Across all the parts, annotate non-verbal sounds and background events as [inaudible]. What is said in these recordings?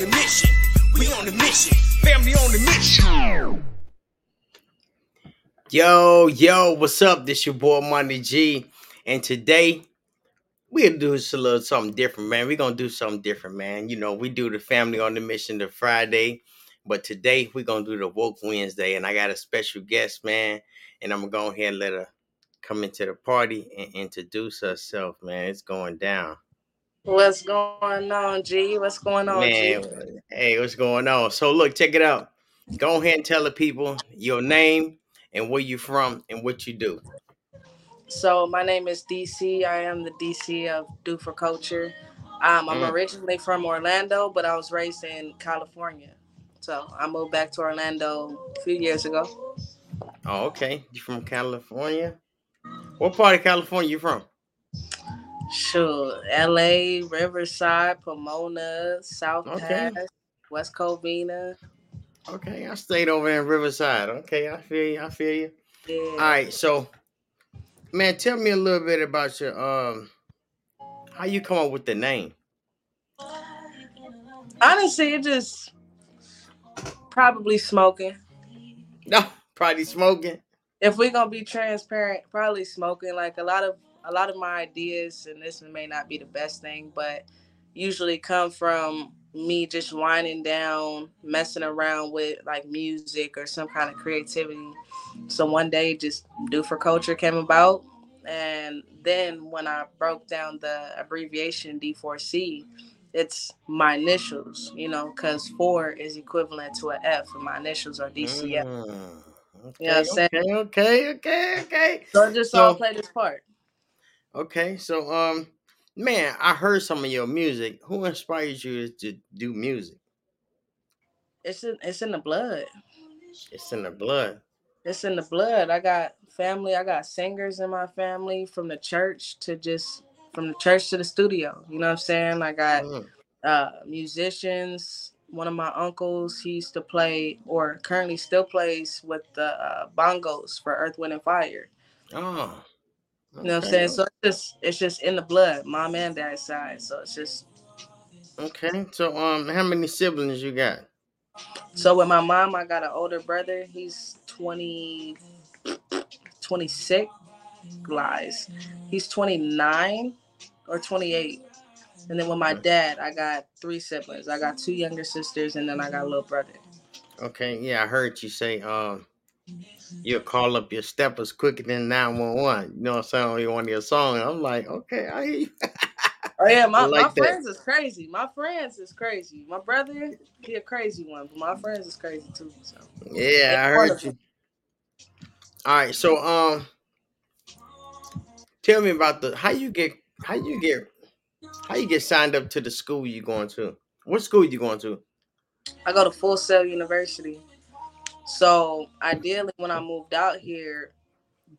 on the mission. We on the mission. Family on the mission. Yo, yo, what's up? This your boy Money G. And today we gonna do a little something different, man. we gonna do something different, man. You know, we do the family on the mission the Friday, but today we're gonna do the woke Wednesday, and I got a special guest, man. And I'm gonna go ahead and let her come into the party and introduce herself, man. It's going down. What's going on, G? What's going on, Man, G? hey, what's going on? So look, check it out. Go ahead and tell the people your name and where you're from and what you do. So my name is DC. I am the DC of Do for Culture. Um, I'm Mm. originally from Orlando, but I was raised in California. So I moved back to Orlando a few years ago. Oh, okay. You from California? What part of California you from? Sure, LA, Riverside, Pomona, South Okay. Pass, West Covina. Okay, I stayed over in Riverside. Okay, I feel you. I feel you. Yeah. All right, so man, tell me a little bit about your um how you come up with the name. Honestly, it just probably smoking. No, [laughs] probably smoking. if we're gonna be transparent, probably smoking. Like a lot of a lot of my ideas, and this may not be the best thing, but usually come from me just winding down, messing around with like music or some kind of creativity. So one day, just do for culture came about, and then when I broke down the abbreviation D4C, it's my initials, you know, because four is equivalent to an F, and my initials are DCF. Mm, You know what I'm saying? okay, okay, okay, okay. So it just all So- played its part. Okay, so um, man, I heard some of your music. Who inspires you to do music? It's in it's in the blood. It's in the blood. It's in the blood. I got family. I got singers in my family from the church to just from the church to the studio. You know what I'm saying? I got Mm, uh musicians. One of my uncles, he used to play or currently still plays with the uh, bongos for Earth, Wind, and Fire. Oh, You know what I'm saying? So it's just it's just in the blood, mom and dad's side. So it's just Okay, so um, how many siblings you got? so with my mom, I got an older brother. He's 20, 26 lies. He's 29 or 28. And then with my dad, I got three siblings. I got two younger sisters, and then I got a little brother. Okay, yeah, I heard you say um, you'll call up your steppers quicker than nine one one. You know what I'm saying on one of your songs. I'm like, okay, I hear you. Oh yeah, [laughs] my, I like my that. friends is crazy. My friends is crazy. My brother, he a crazy one, but my friends is crazy too. So Yeah, I heard you. All right, so um, tell me about the how you get how you get how you get signed up to the school you going to. What school you going to? I go to Full Sail University. So ideally, when I moved out here,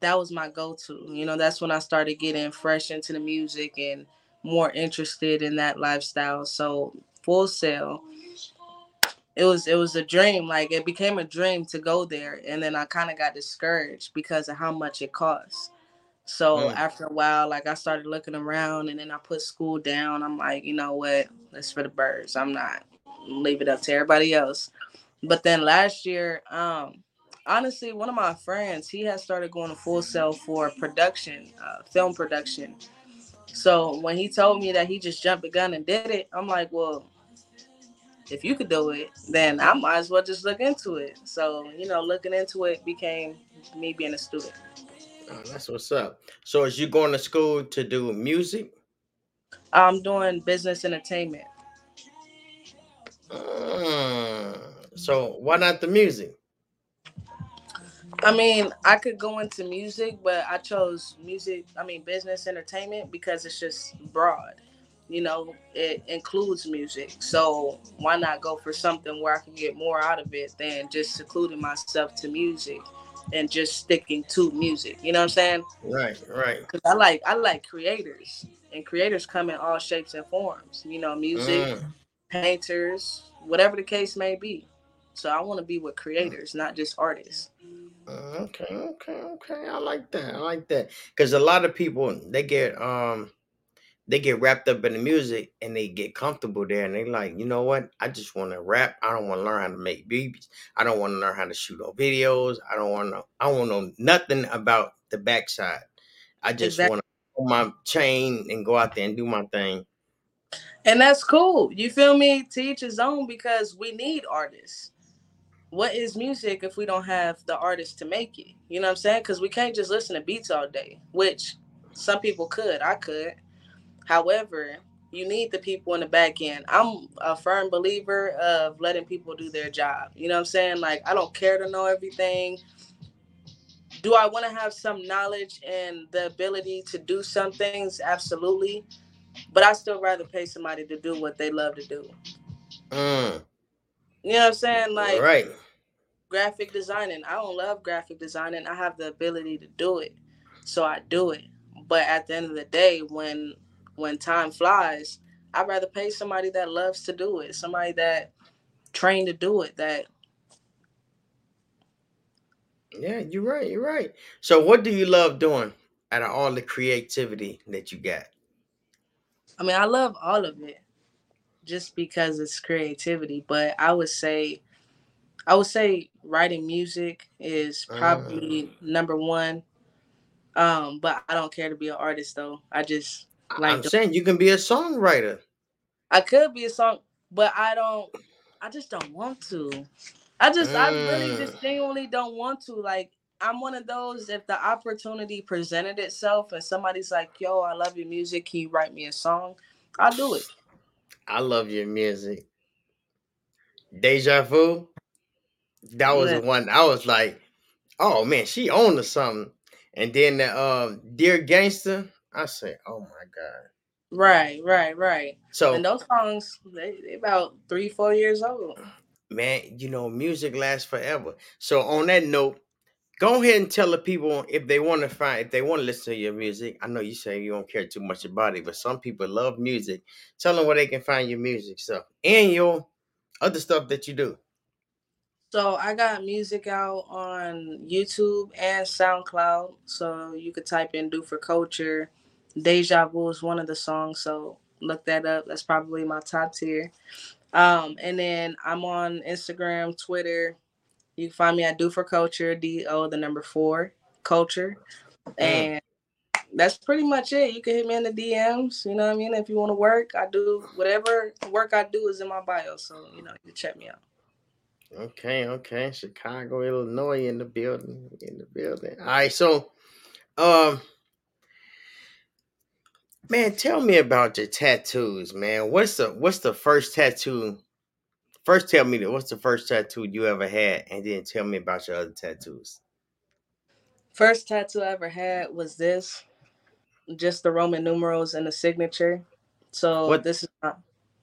that was my go-to. You know, that's when I started getting fresh into the music and more interested in that lifestyle. So Full Sail, it was it was a dream. Like it became a dream to go there, and then I kind of got discouraged because of how much it costs. So Mm. after a while, like I started looking around, and then I put school down. I'm like, you know what? That's for the birds. I'm not leave it up to everybody else. But then last year, um, honestly, one of my friends, he had started going to Full Sail for production, uh, film production. So when he told me that he just jumped the gun and did it, I'm like, well, if you could do it, then I might as well just look into it. So, you know, looking into it became me being a student. Oh, that's what's up. So is you going to school to do music? I'm doing business entertainment. Mm, so why not the music? I mean, I could go into music, but I chose music, I mean, business entertainment because it's just broad. You know, it includes music. So why not go for something where I can get more out of it than just secluding myself to music and just sticking to music? You know what I'm saying? Right, right. Because I like I like creators, and creators come in all shapes and forms. You know, music, Mm, painters, whatever the case may be. So I want to be with creators, not just artists. mm, okay, okay, okay. I like that. I like that because a lot of people they get um they get wrapped up in the music and they get comfortable there and they like, you know what? I just want to rap. I don't want to learn how to make beats. I don't want to learn how to shoot no videos. I don't want to. I don't know nothing about the backside. I just Exactly. want to pull my chain and go out there and do my thing. And that's cool. You feel me? Teach each his own because we need artists. What is music if we don't have the artists to make it? You know what I'm saying? Because we can't just listen to beats all day, which some people could. I could. However, you need the people in the back end. I'm a firm believer of letting people do their job. You know what I'm saying? Like, I don't care to know everything. Do I want to have some knowledge and the ability to do some things? Absolutely. But I still rather pay somebody to do what they love to do. Mm, You know what I'm saying? Like right. Graphic designing. I don't love graphic designing. I have the ability to do it. So I do it. But at the end of the day, when when time flies, I'd rather pay somebody that loves to do it, somebody that trained to do it, that Yeah, you're right. You're right. So, what do you love doing out of all the creativity that you got? I mean, I love all of it just because it's creativity, but I would say I would say writing music is probably Mm. number one. Um, but I don't care to be an artist though. I just like I'm the- saying you can be a songwriter. I could be a song, but I don't. I just don't want to. I just, I really just Mm. genuinely don't want to. Like, I'm one of those. If the opportunity presented itself and somebody's like, "Yo, I love your music. Can you write me a song?" I'll do it. I love your music. Deja Vu. That was the one I was like, oh man, she owned to something. And then the um Dear Gangster, I said, oh my god. Right, right, right. So And those songs, they, they about three, four years old. man, you know, music lasts forever. So on that note, go ahead and tell the people if they want to find if they want to listen to your music. I know you say you don't care too much about it, but some people love music. Tell them where they can find your music stuff and your other stuff that you do. So I got music out on YouTube and SoundCloud. So you could type in "Do for Culture." Deja Vu is one of the songs, so look that up. That's probably my top tier. Um, and then I'm on Instagram, Twitter. You can find me at Do for Culture, D O the number four Culture, Mm. and that's pretty much it. You can hit me in the DMs. You know what I mean? If you want to work, I do whatever work I do is in my bio. So you know you check me out. Okay, okay. Chicago, Illinois in the building. In the building. All right, so um man, tell me about your tattoos, man. What's the what's the first tattoo? First tell me that what's the first tattoo you ever had, and then tell me about your other tattoos. First tattoo I ever had was this, just the Roman numerals and the signature. So What- this is my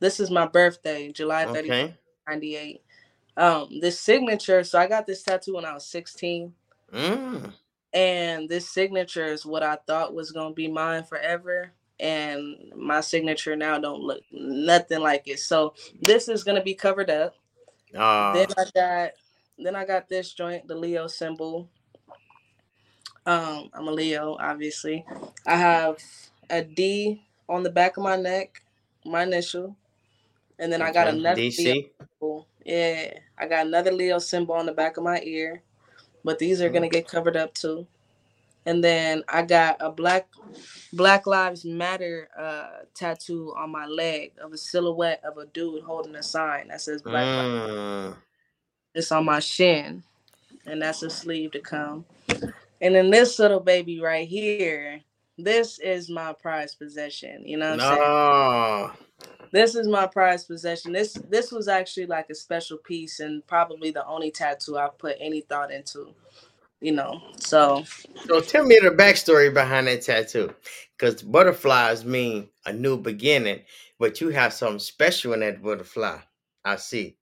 this is my birthday, July 31st, Okay. 98. Um, this signature, so I got this tattoo when I was 16. Mm. And this signature is what I thought was gonna be mine forever. And my signature now don't look nothing like it. So this is gonna be covered up. Uh, Then I got then I got this joint, the Leo symbol. Um, I'm a Leo, obviously. I have a D on the back of my neck, my initial. And then I got okay, another DC. symbol. Yeah. I got another Leo symbol on the back of my ear. But these are gonna get covered up too. And then I got a black Black Lives Matter uh tattoo on my leg of a silhouette of a dude holding a sign that says Black Lives Mm. it's on my shin, and that's a sleeve to come. And then this little baby right here, this is my prized possession. You know what I'm saying? This is my prized possession. This this was actually like a special piece and probably the only tattoo I've put any thought into. You know, so So tell me the backstory behind that tattoo. Because butterflies mean a new beginning, but you have something special in that butterfly. I see.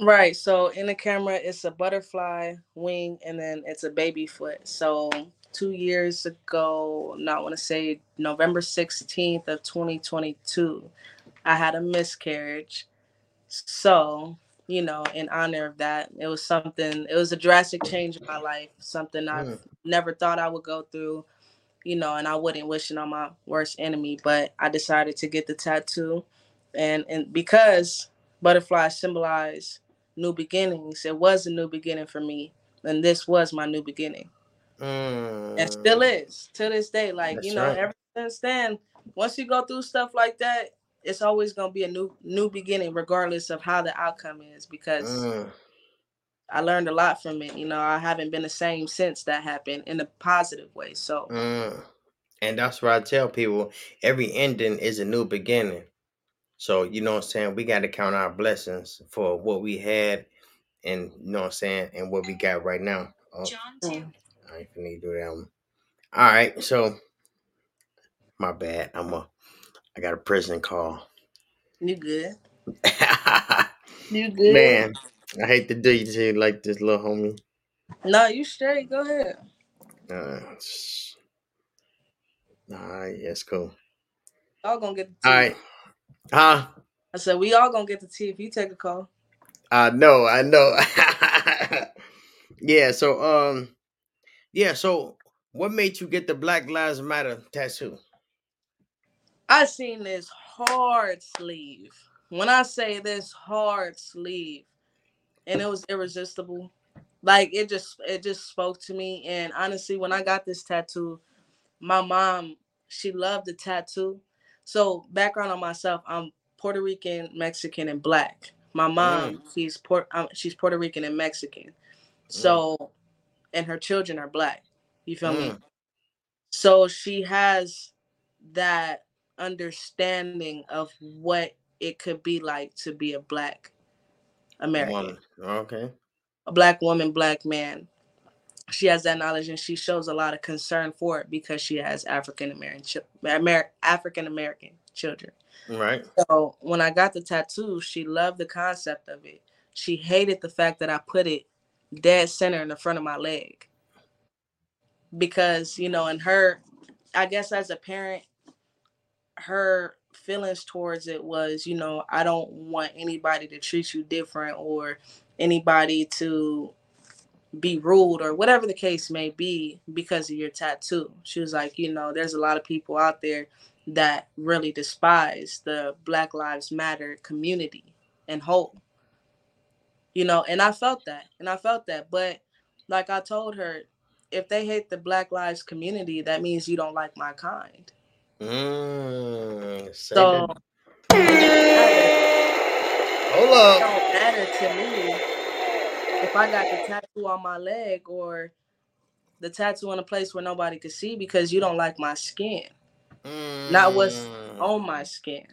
right. So in the camera, it's a butterfly wing, and then it's a baby foot. So two years ago, no, I want to say November sixteenth of twenty twenty two, I had a miscarriage. So you know, in honor of that, it was something. It was a drastic change in my life. Something I've Mm. never thought I would go through. you know, and I wouldn't wish it on my worst enemy, but I decided to get the tattoo. And and because butterflies symbolize new beginnings, it was a new beginning for me. And this was my new beginning. Mm. And still is to this day. Like, That's you know, right. ever since then, once you go through stuff like that, it's always gonna be a new new beginning, regardless of how the outcome is, because Mm. I learned a lot from it. You know, I haven't been the same since that happened in a positive way. So Mm. And that's what I tell people. Every ending is a new beginning. So you know what I'm saying? We gotta count our blessings for what we had and you know what I'm saying, and what we got right now. Oh, mm, I ain't finna do that one. All right, so my bad. I'm a I got a prison call. you good. [laughs] You good. Man, I hate to do you to you like this little homie. No, you straight. Go ahead. Uh, all right, that's cool. Y'all gonna get the tea. All right. Huh? I said we all gonna get the tea if you take a call. I know, I know. [laughs] yeah, so um yeah, so what made you get the Black Lives Matter tattoo? I seen this hard sleeve. When I say this hard sleeve, and it was irresistible. Like it just it just spoke to me. And honestly, when I got this tattoo, my mom she loved the tattoo. So background on myself, I'm Puerto Rican, Mexican, and black. My mom, she's Port, um, she's Puerto Rican and Mexican. So, and her children are black. You feel me? Mm, So she has that understanding of what it could be like to be a black American, woman. Okay. a black woman, black man. She has that knowledge and she shows a lot of concern for it because she has African American Amer- African American children. Right. So when I got the tattoo, she loved the concept of it. She hated the fact that I put it dead center in the front of my leg. Because, you know, and her, I guess as a parent, her feelings towards it was, you know, I don't want anybody to treat you different or anybody to be rude or whatever the case may be because of your tattoo. She was like, you know, there's a lot of people out there that really despise the Black Lives Matter community and whole. You know, and I felt that. And I felt that. But like I told her, if they hate the Black Lives community, that means you don't like my kind. Mm, So it Hold up. It don't matter to me if I got the tattoo on my leg or the tattoo in a place where nobody could see because you don't like my skin, not what's Mm, on my skin.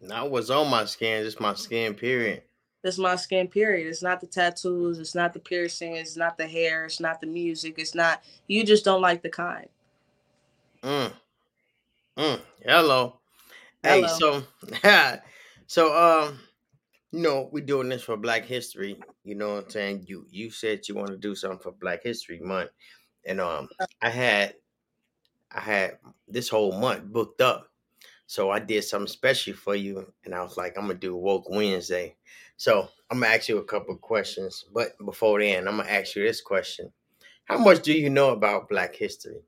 Not what's on my skin, just my skin, period. It's my skin, period. It's not the tattoos, it's not the piercing, it's not the hair, it's not the music, it's not, you just don't like the kind. Mm. Mm. Hello. Hey, Hello. so [laughs] so um, you know, we're doing this for Black History. You know what I'm saying? You you said you want to do something for Black History Month. And um I had I had this whole month booked up. So I did something special for you, and I was like, I'm gonna do Woke Wednesday. So I'm gonna ask you a couple questions, but before then, I'm gonna ask you this question: How much do you know about Black history?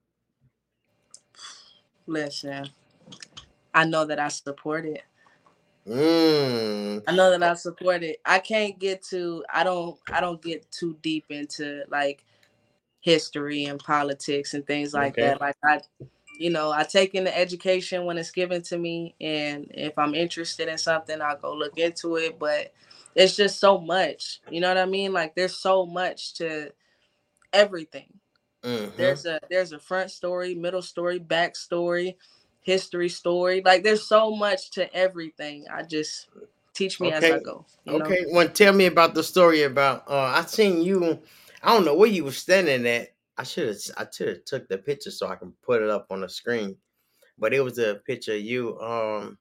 Listen, I know that I support it. Mm, I know that I support it. I can't get to I don't I don't get too deep into like history and politics and things like Okay. that. Like I you know, I take in the education when it's given to me and if I'm interested in something, I'll go look into it, but it's just so much. You know what I mean? Like there's so much to everything. Mhm. There's a there's a front story, middle story, back story, history story. Like there's so much to everything. I just teach me as I go. You know? Okay, well, tell me about the story about. Uh, I seen you. I don't know where you were standing at. I should have. I should have took the picture so I can put it up on the screen. But it was a picture of you. Um,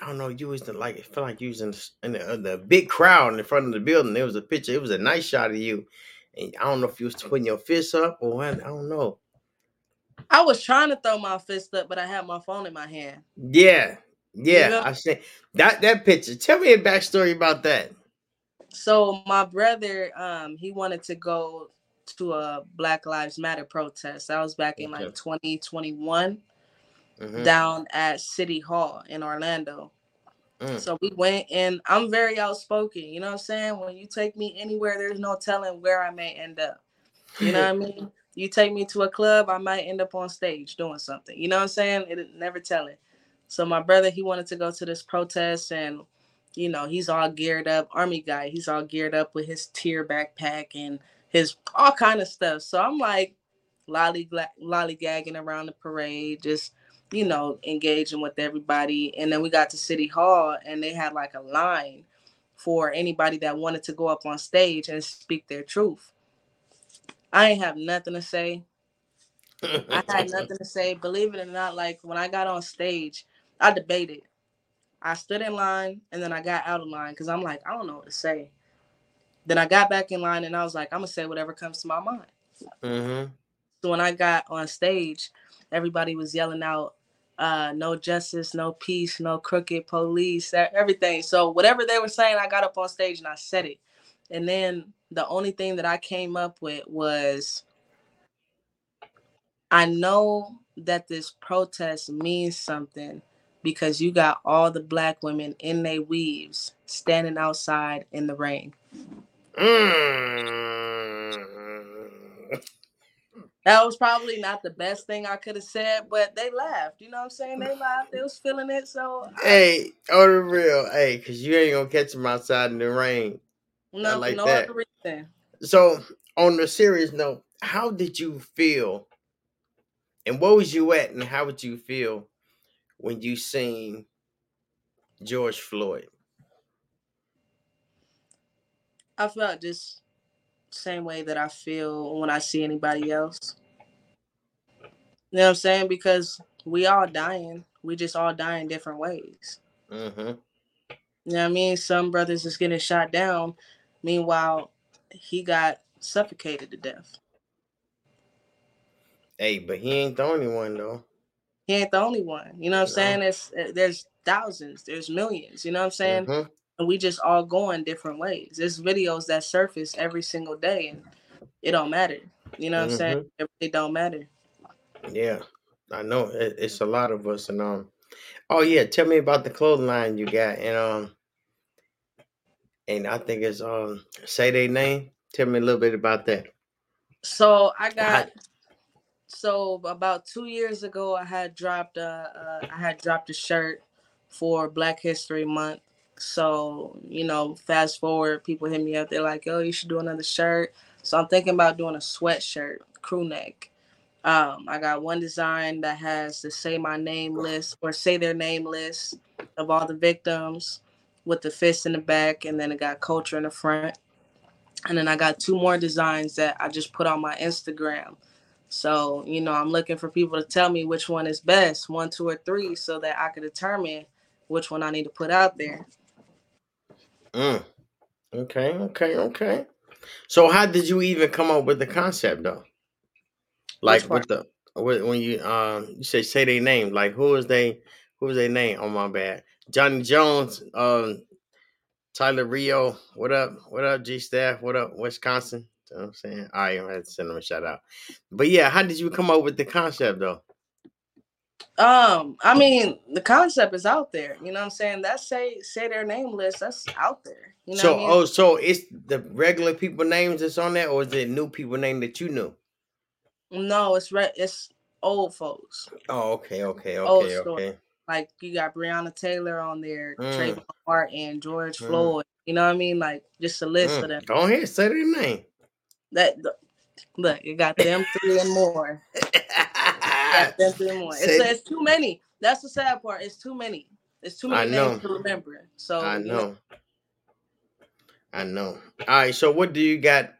I don't know. You was the, like. It felt like you was in, the, in the, uh, the big crowd in the front of the building. It was a picture. It was a nice shot of you. And I don't know if you was putting your fist up or what. I don't know. I was trying to throw my fist up, but I had my phone in my hand. Yeah, yeah. know? I see that that picture. Tell me a backstory about that. So my brother, um, he wanted to go to a Black Lives Matter protest. That was back in Okay. like 2021 Mhm. down at City Hall in Orlando. Mm. So we went and I'm very outspoken. You know what I'm saying? When you take me anywhere, there's no telling where I may end up. You know what I mean? [laughs] You take me to a club, I might end up on stage doing something. You know what I'm saying? It never telling. So my brother, he wanted to go to this protest and you know, he's all geared up, army guy. He's all geared up with his tear backpack and his all kind of stuff. So I'm like lolly lollygagging around the parade, just you know, engaging with everybody. And then we got to City Hall and they had like a line for anybody that wanted to go up on stage and speak their truth. I ain't have nothing to say. I had [laughs] nothing to say. Believe it or not, like when I got on stage, I debated. I stood in line and then I got out of line because I'm like, I don't know what to say. Then I got back in line and I was like, I'm gonna say whatever comes to my mind. hmm So when I got on stage, everybody was yelling out, uh, no justice, no peace, no crooked police, everything. So whatever they were saying, I got up on stage and I said it. And then the only thing that I came up with was I know that this protest means something because you got all the black women in their weaves standing outside in the rain. Mm. [laughs] That was probably not the best thing I could have said, but they laughed. You know what I'm saying? They laughed. They was feeling it. So I, Hey, on the real, hey, cause you ain't gonna catch them outside in the rain. no, like no that. other reason. So, on the serious note, how did you feel, and what was you at, and how would you feel when you seen George Floyd? I felt just same way that I feel when I see anybody else. You know what I'm saying? Because we all dying. We just all die in different ways. Mm-hmm. You know what I mean? Some brothers is getting shot down. Meanwhile, he got suffocated to death. Hey, but he ain't the only one though. He ain't the only one. You know what I'm No. saying? It's, uh, there's thousands, there's millions. You know what I'm saying? Mhm. And we just all going different ways. There's videos that surface every single day, and it don't matter. You know what I'm saying? It, it don't matter. Yeah, I know it, it's a lot of us, and um, oh yeah, tell me about the clothing line you got, and um, and I think it's um, say their name. Tell me a little bit about that. So I got. So about two years ago, I had dropped a, uh, I had dropped a shirt for Black History Month. So you know, fast forward, people hit me up. They're like, "Oh, you should do another shirt." So I'm thinking about doing a sweatshirt, crew neck. Um, I got one design that has the say my name list or say their name list of all the victims with the fist in the back, and then it got culture in the front. And then I got two more designs that I just put on my Instagram. So, you know, I'm looking for people to tell me which one is best, one, two, or three, so that I can determine which one I need to put out there. Mm. Okay, okay, okay. So how did you even come up with the concept though? Like with the when you um you say say their name, like who is they who is their name? Oh my bad. Johnny Jones, um Tyler Rio, what up? What up, G Staff? What up, Wisconsin? You know what I'm saying? All right, I had to send them a shout out. But yeah, how did you come up with the concept though? Um, I mean, the concept is out there. You know what I'm saying? That say say their name list, that's out there. You know so what I mean? oh so it's the regular people names that's on there, or is it new people name that you knew? No, it's re- it's old folks. Oh, okay, okay, okay, okay. Like you got Breonna Taylor on there, Mm. Trayvon Martin, George Mm. Floyd. You know what I mean? Like just a list of Mm. them. Go ahead, say their name. That look, you got them three and more. got them three and more. [laughs] It's, it's too many. That's the sad part. It's too many. It's too many names to remember. So I you know. I know. All right. So what do you got?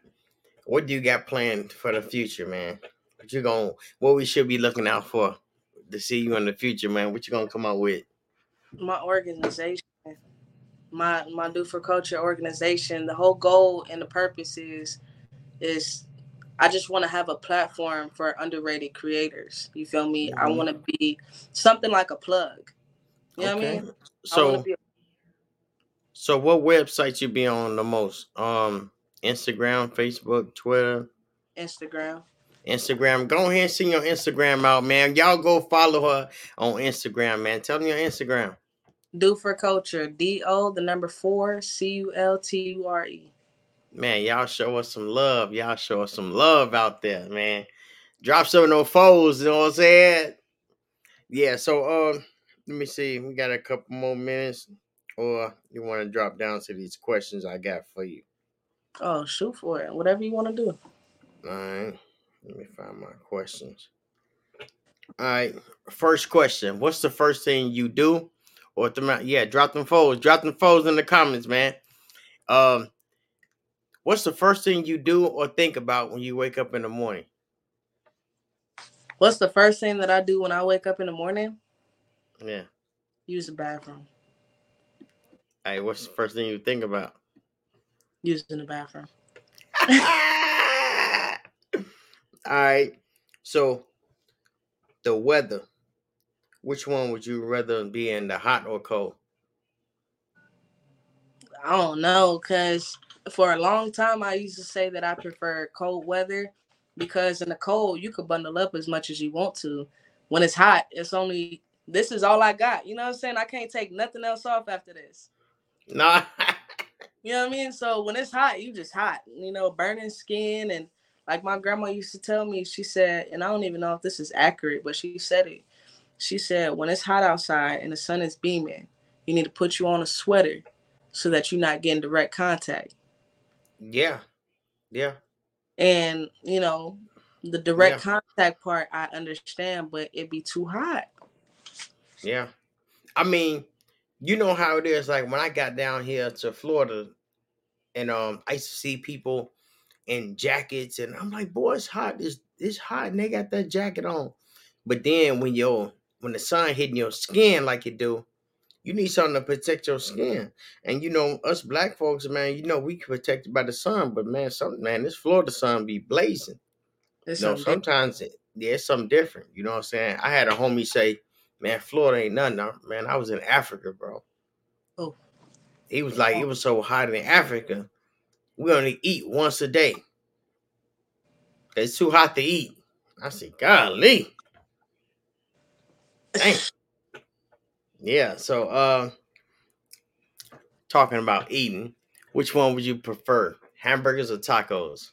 What do you got planned for the future, man? What you going What we should be looking out for to see you in the future, man? What you gonna come out with? my organization, my my Do for Culture organization, the whole goal and the purpose is is I just want to have a platform for underrated creators. You feel me? I Mhm. want to be something like a plug. You know what I mean? So to be so what websites you be on the most? Um, Instagram, Facebook, Twitter. Instagram. Instagram. Go ahead and send your Instagram out, man. Y'all go follow her on Instagram, man. Tell me your Instagram. Do for culture. D O the number four C U L T U R E. Man, y'all show us some love. Y'all show us some love out there, man. Drop some of those foes, you know what I'm saying? Yeah, so uh let me see. We got a couple more minutes. Or you want to drop down to these questions I got for you. Oh, shoot for it. Whatever you want to do. All right. Let me find my questions. All right. First question. What's the first thing you do? Or the yeah, drop them foes. Drop them foes in the comments, man. Um, what's the first thing you do or think about when you wake up in the morning? What's the first thing that I do when I wake up in the morning? Yeah. Use the bathroom. Hey, what's the first thing you think about? Using the bathroom. [laughs] All right. So the weather. Which one would you rather be in, the hot or cold? I don't know, cause for a long time I used to say that I prefer cold weather because in the cold you could bundle up as much as you want to. When it's hot, it's only this is all I got. You know what I'm saying? I can't take nothing else off after this. Nah. you know what I mean? So when it's hot, you just hot. You know, burning skin and like my grandma used to tell me, she said, and I don't even know if this is accurate, but she said it. She said, when it's hot outside and the sun is beaming, you need to put you on a sweater so that you're not getting direct contact. Yeah. Yeah. And, you know, the direct yeah. contact part I understand, but it'd be too hot. Yeah. I mean, you know how it is. Like when I got down here to Florida and um I used to see people in jackets, and I'm like, boy, it's hot. It's it's hot, and they got that jacket on. But then when your when the sun hitting your skin like it do, you need something to protect your skin. And you know, us black folks, man, you know, we can protect it by the sun, but man, some man, this Florida sun be blazing. It's you know, sometimes it, yeah, it's something different. You know what I'm saying? I had a homie say, Man, Florida ain't nothing. Man, I was in Africa, bro. Oh. He was like, it was so hot in Africa we only eat once a day. It's too hot to eat. I said, golly. [laughs] Dang. Yeah, so uh talking about eating, which one would you prefer? Hamburgers or tacos?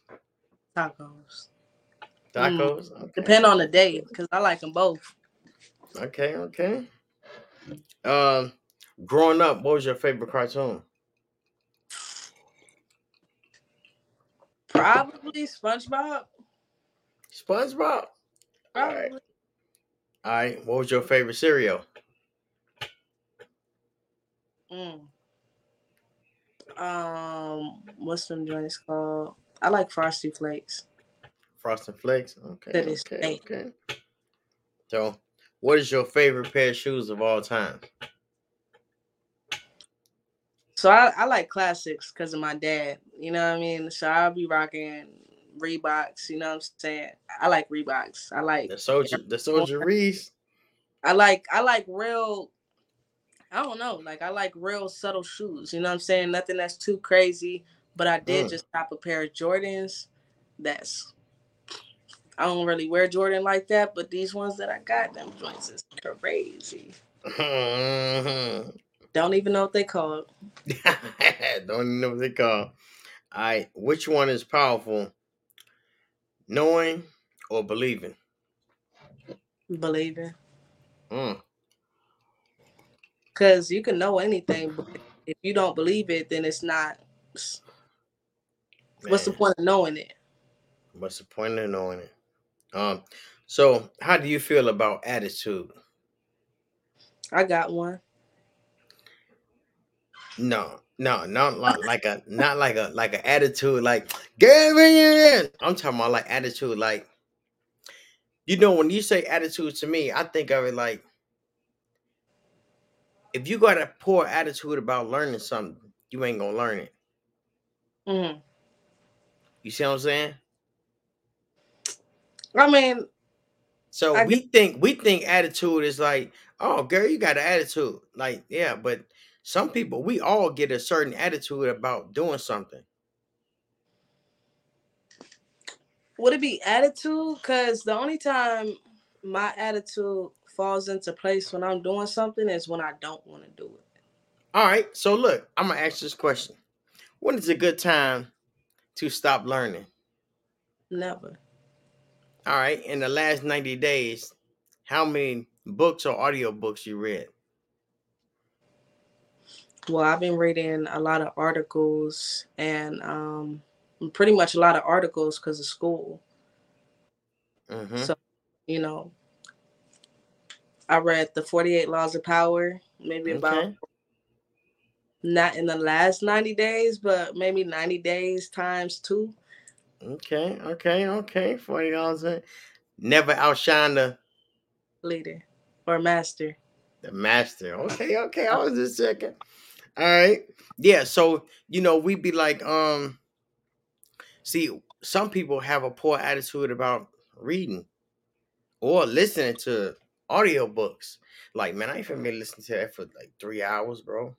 Tacos. Tacos? Mm, okay. Depend on the day, because I like them both. Okay, okay. Um, growing up, what was your favorite cartoon? Probably SpongeBob. SpongeBob. All right. All right. What was your favorite cereal? Mm. Um, what's them joints called? I like Frosty Flakes. Frosty Flakes. Okay. That is okay, okay. So, what is your favorite pair of shoes of all time? So I, I like classics because of my dad. You know what I mean? So I'll be rocking Reeboks. You know what I'm saying? I like Reeboks. I like the soldier, the soldier Reese. I like I like real. I don't know. Like I like real subtle shoes. You know what I'm saying? Nothing that's too crazy. But I did mm. just cop a pair of Jordans. That's I don't really wear Jordan like that, but these ones that I got, them joints is crazy. Mm-hmm. Don't even know what they called. [laughs] Don't even know what they call. All right, which one is powerful? Knowing or believing? Believing. Mm. Cause you can know anything, but if you don't believe it, then it's not. What's the point of knowing it? What's the point of knowing it? Um. So, how do you feel about attitude? I got one. No, no, not like, like a not like a like an attitude like get in. I'm talking about like attitude like you know when you say attitude to me, I think of it like if you got a poor attitude about learning something, you ain't gonna learn it. Mm-hmm. You see what I'm saying? I mean, so I we think we think attitude is like, oh, girl, you got an attitude. Like, yeah, but some people, we all get a certain attitude about doing something. Would it be attitude? Because the only time my attitude falls into place when I'm doing something is when I don't want to do it. All right. So look, I'm gonna ask this question. When is a good time to stop learning? Never. All right. In the last 90 days, how many books or audio books you read? Well, I've been reading a lot of articles and um, pretty much a lot of articles because of school. Mm-hmm. So, you know, I read the 48 Laws of Power, maybe about not in the last 90 days, but maybe 90 days times two. Okay. Okay. Okay. Forty dollars. Never outshine the leader or master. the master. Okay. Okay. I was just checking. All right. Yeah. So you know, we'd be like, um, see, some people have a poor attitude about reading or listening to audiobooks. Like, man, I ain't finna be listening to that for like three hours, bro.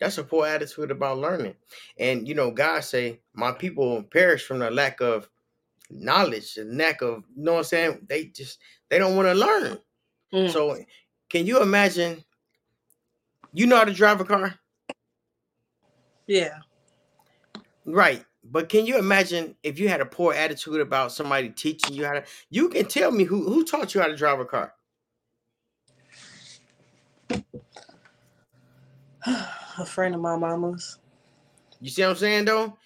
That's a poor attitude about learning. And you know, God say, My people perish from the lack of knowledge, the lack of you know what I'm saying? They just they don't want to learn. Mm. So can you imagine you know how to drive a car? yeah. Right. But can you imagine if you had a poor attitude about somebody teaching you how to you can tell me who who taught you how to drive a car? [sighs] a friend of my mama's. You see what I'm saying though?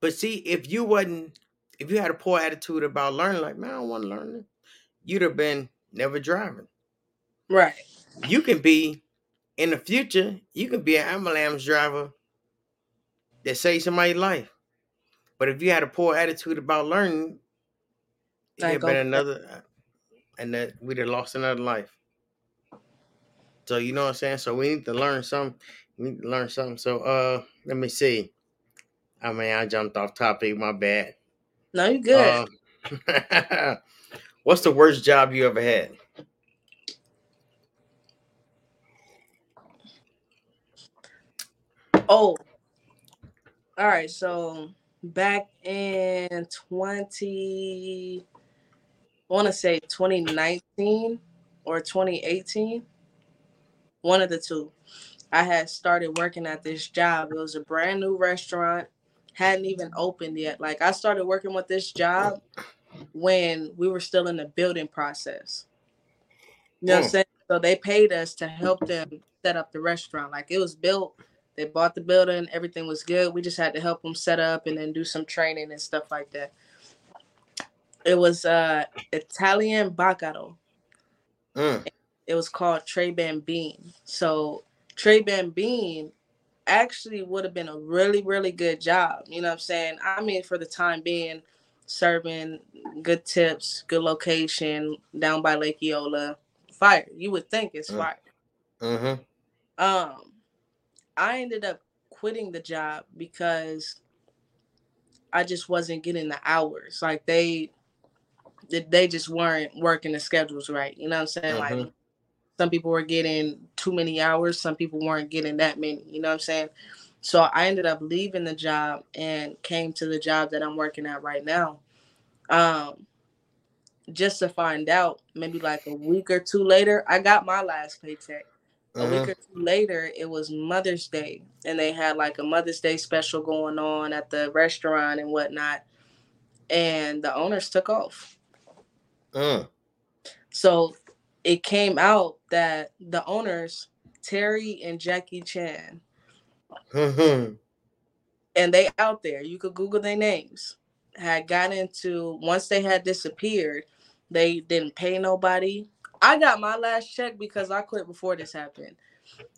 But see, if you wasn't if you had a poor attitude about learning, like man, I don't want to learn it, you'd have been never driving. Right. You can be in the future, you can be an ambulance driver that saves somebody's life. But if you had a poor attitude about learning, it had been another uh, and that we'd have lost another life. So you know what I'm saying? So we need to learn something. We need to learn something. So uh let me see. I mean I jumped off topic, my bad. No, you good. Uh, [laughs] what's the worst job you ever had? oh. All right. So back in 20, I want to say 2019 or 2018, one of the two. I had started working at this job. It was a brand new restaurant, hadn't even opened yet. Like I started working with this job when we were still in the building process. You know what I'm Mm. saying? So they paid us to help them set up the restaurant. Like it was built, they bought the building, everything was good. We just had to help them set up and then do some training and stuff like that. It was uh Italian Baccaro. Mm, It was called Trey Bambine. So Trey Bambine actually would have been a really, really good job. You know what I'm saying? I mean, for the time being, serving good tips, good location down by Lake Eola. Fire. You would think it's Mm. fire. mm-hmm. Um, I ended up quitting the job because I just wasn't getting the hours. Like they they- just weren't working the schedules right. You know what I'm saying? Like Mhm. Some people were getting too many hours, some people weren't getting that many. You know what I'm saying? So I ended up leaving the job and came to the job that I'm working at right now. Um just to find out maybe like a week or two later, I got my last paycheck. A Mhm. week or two later, it was Mother's Day, and they had like a Mother's Day special going on at the restaurant and whatnot. And the owners took off. Mm. So it came out that the owners, Terry and Jackie Chan, Mhm. and they out there, you could Google their names, had got into once they had disappeared, they didn't pay nobody. I got my last check because I quit before this happened.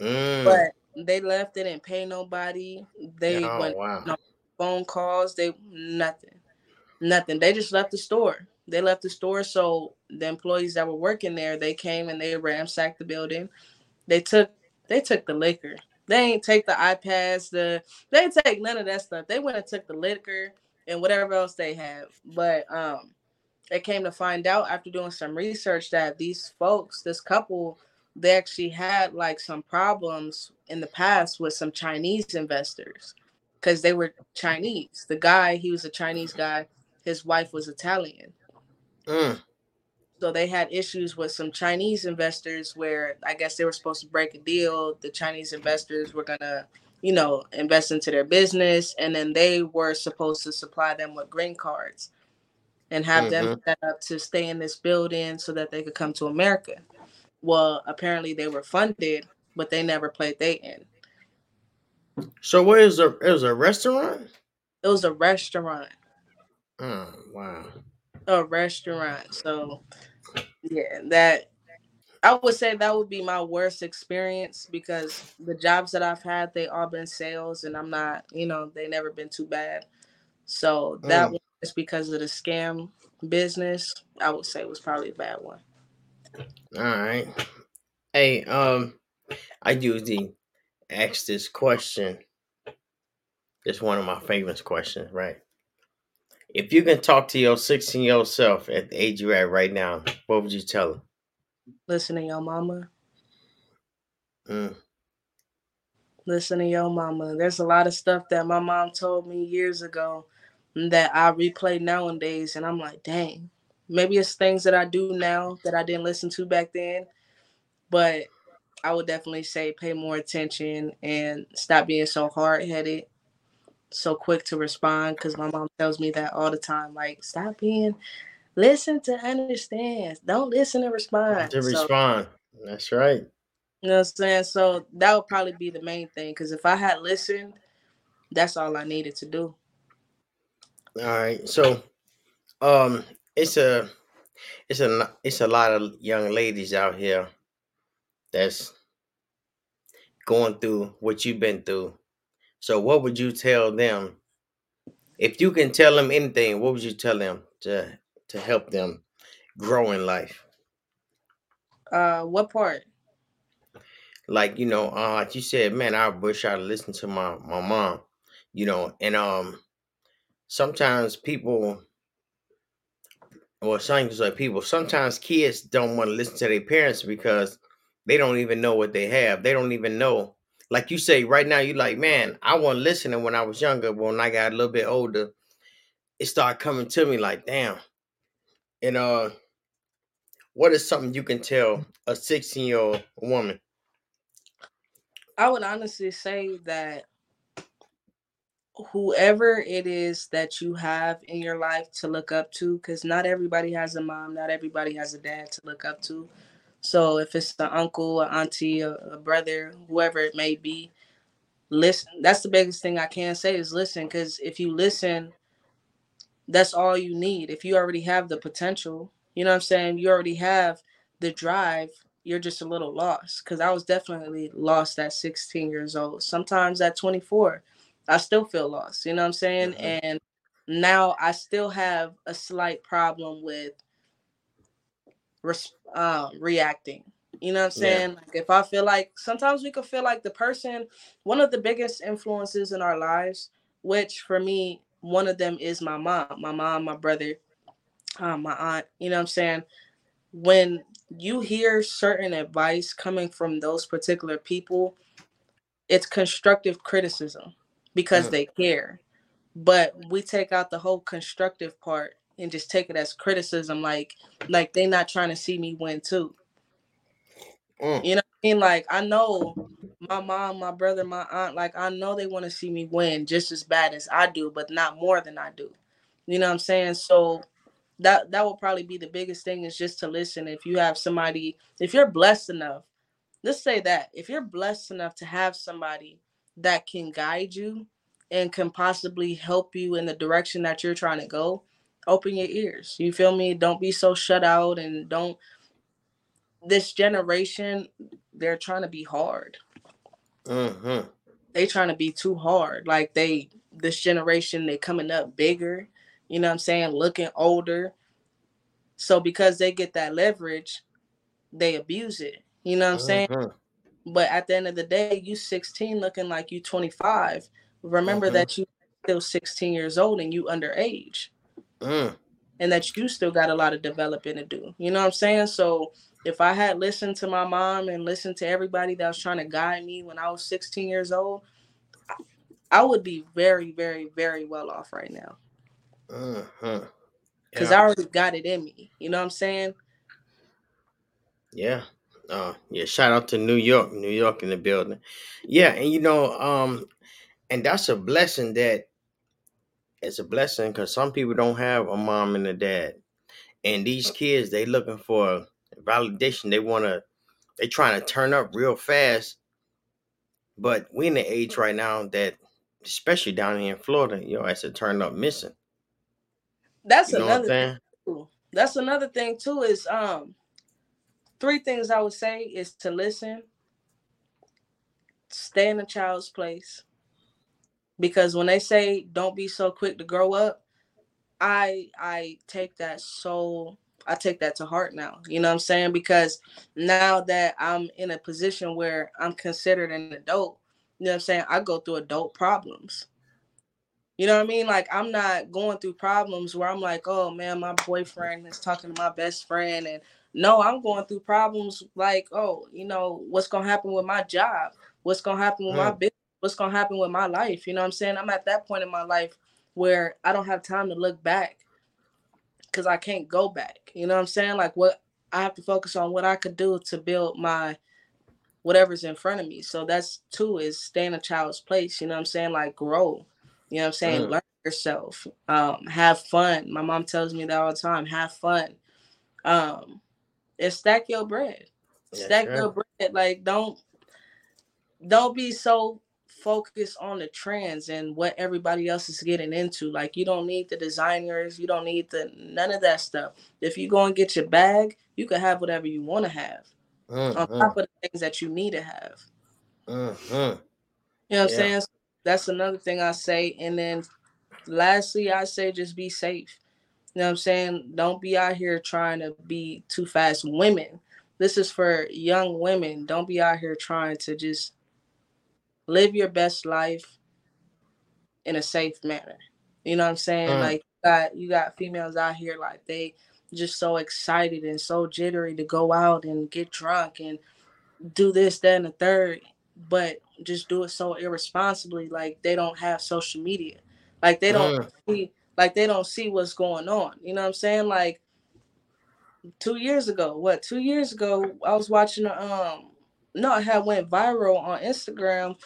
Mm. But they left, they didn't pay nobody. They oh went wow. no. phone calls, they nothing. Nothing. They just left the store. They left the store. So the employees that were working there, they came and they ransacked the building. They took they took the liquor. They ain't take the iPads, the they ain't take none of that stuff. They went and took the liquor and whatever else they had. But um it came to find out after doing some research that these folks, this couple, they actually had like some problems in the past with some Chinese investors because they were Chinese. The guy, he was a Chinese guy. his wife was Italian. Mm. So they had issues with some Chinese investors where I guess they were supposed to break a deal. The Chinese investors were gonna, you know, invest into their business, and then they were supposed to supply them with green cards and have them Mhm. set up to stay in this building so that they could come to America. Well, apparently they were funded, but they never played they in. So where is a it was a restaurant? It was a restaurant. Oh wow. A restaurant. So yeah, that I would say that would be my worst experience because the jobs that I've had, they all been sales and I'm not, you know, they never been too bad. So that Mm. one because of the scam business, I would say was probably a bad one. All right. Hey, um, I usually ask this question. It's one of my favorite questions, right? If you can talk to your 16 year old self at the age you're at right now, what would you tell her? Listen to your mama. Mm, Listen to your mama. There's a lot of stuff that my mom told me years ago that I replay nowadays, and I'm like, dang. Maybe it's things that I do now that I didn't listen to back then, but I would definitely say pay more attention and stop being so hard headed, so quick to respond. Because my mom tells me that all the time. Like, stop being, listen to understand. Don't listen to respond. to So, respond. That's right. you know what I'm saying? So that would probably be the main thing. Because if I had listened, that's all I needed to do. All right. So, um, it's a, it's a, it's a lot of young ladies out here that's going through what you've been through. So, what would you tell them? If you can tell them anything, what would you tell them to to help them grow in life? Uh, what part? Like you know, uh, like you said, man, I wish I'd listened to my my mom. You know, and um, sometimes people, or sometimes like people, sometimes kids don't want to listen to their parents because they don't even know what they have. They don't even know. Like you say, right now, you like, man, I wasn't listening when I was younger. But when I got a little bit older, it started coming to me like, damn. And uh, what is something you can tell a 16 year old woman? I would honestly say that whoever it is that you have in your life to look up to, because not everybody has a mom, not everybody has a dad to look up to. So if it's an uncle, an auntie, a, a brother, whoever it may be, listen. That's the biggest thing I can say is listen, because if you listen, that's all you need. If you already have the potential, you know what I'm saying? You already have the drive. You're just a little lost. Because I was definitely lost at 16 years old. Sometimes at 24, I still feel lost. You know what I'm saying? Mhm. And now I still have a slight problem with res- um, reacting. You know what I'm Yeah. saying? Like if I feel like sometimes we can feel like the person, one of the biggest influences in our lives, which for me, one of them is my mom, my mom, my brother, um, my aunt. You know what I'm saying? When you hear certain advice coming from those particular people, it's constructive criticism because they care. But we take out the whole constructive part and just take it as criticism, like like they not trying to see me win too. Mm. You know what I mean? Like I know my mom, my brother, my aunt, like I know they want to see me win just as bad as I do, but not more than I do. You know what I'm saying? So that that will probably be the biggest thing is just to listen. If you have somebody, if you're blessed enough, let's say that if you're blessed enough to have somebody that can guide you and can possibly help you in the direction that you're trying to go, open your ears. You feel me? Don't be so shut out and don't this generation, they're trying to be hard. hmm They trying to be too hard. Like they this generation, they coming up bigger, you know what I'm saying, looking older. So because they get that leverage, they abuse it. You know what I'm saying? hmm But at the end of the day, you 16 looking like you 25. Remember Mhm. that you still 16 years old and you underage. Mm. and that you still got a lot of developing to do. You know what I'm saying? So if I had listened to my mom and listened to everybody that was trying to guide me when I was 16 years old, I would be very, very, very well off right now. hmm because Yeah. I already got it in me. You know what I'm saying? Yeah. Uh yeah, shout out to New York, New York in the building. Yeah, and you know, um, and that's a blessing that it's a blessing because some people don't have a mom and a dad. And these kids, they looking for validation. They wanna they trying to turn up real fast. But we in the age right now that especially down here in Florida, yo, it's a turn up missing. That's You know another too. That's another thing too. Is um three things I would say is to listen, stay in a child's place. Because when they say don't be so quick to grow up, I I take that so I take that to heart now. You know what I'm saying? Because now that I'm in a position where I'm considered an adult, you know what I'm saying? I go through adult problems. You know what I mean? Like I'm not going through problems where I'm like, oh man, my boyfriend is talking to my best friend. And no, I'm going through problems like, oh, you know, what's gonna happen with my job? What's gonna happen with my business? What's gonna happen with my life? You know what I'm saying? I'm at that point in my life where I don't have time to look back because I can't go back. You know what I'm saying? Like what I have to focus on what I could do to build my whatever's in front of me. So that's two is stay in a child's place. You know what I'm saying? Like grow. You know what I'm saying? mm, Learn yourself. Um, have fun. My mom tells me that all the time. Have fun. Um, and stack your bread. that's Stack right. your bread. Like don't don't be so focused on the trends and what everybody else is getting into. Like you don't need the designers, you don't need the none of that stuff. If you go and get your bag, you can have whatever you want to have on mm, top of the things that you need to have. mm, mm. You know what I'm Yeah. saying? So that's another thing I say. And then lastly, I say just be safe. You know what I'm saying? Don't be out here trying to be too fast. Women, this is for young women. Don't be out here trying to just live your best life in a safe manner. You know what I'm saying? Mm, Like you got you got females out here like they just so excited and so jittery to go out and get drunk and do this, that, and the third, but just do it so irresponsibly. Like they don't have social media. Like they don't mm, see like they don't see what's going on. You know what I'm saying? Like two years ago, what two years ago, I was watching a, um no, it had went viral on Instagram.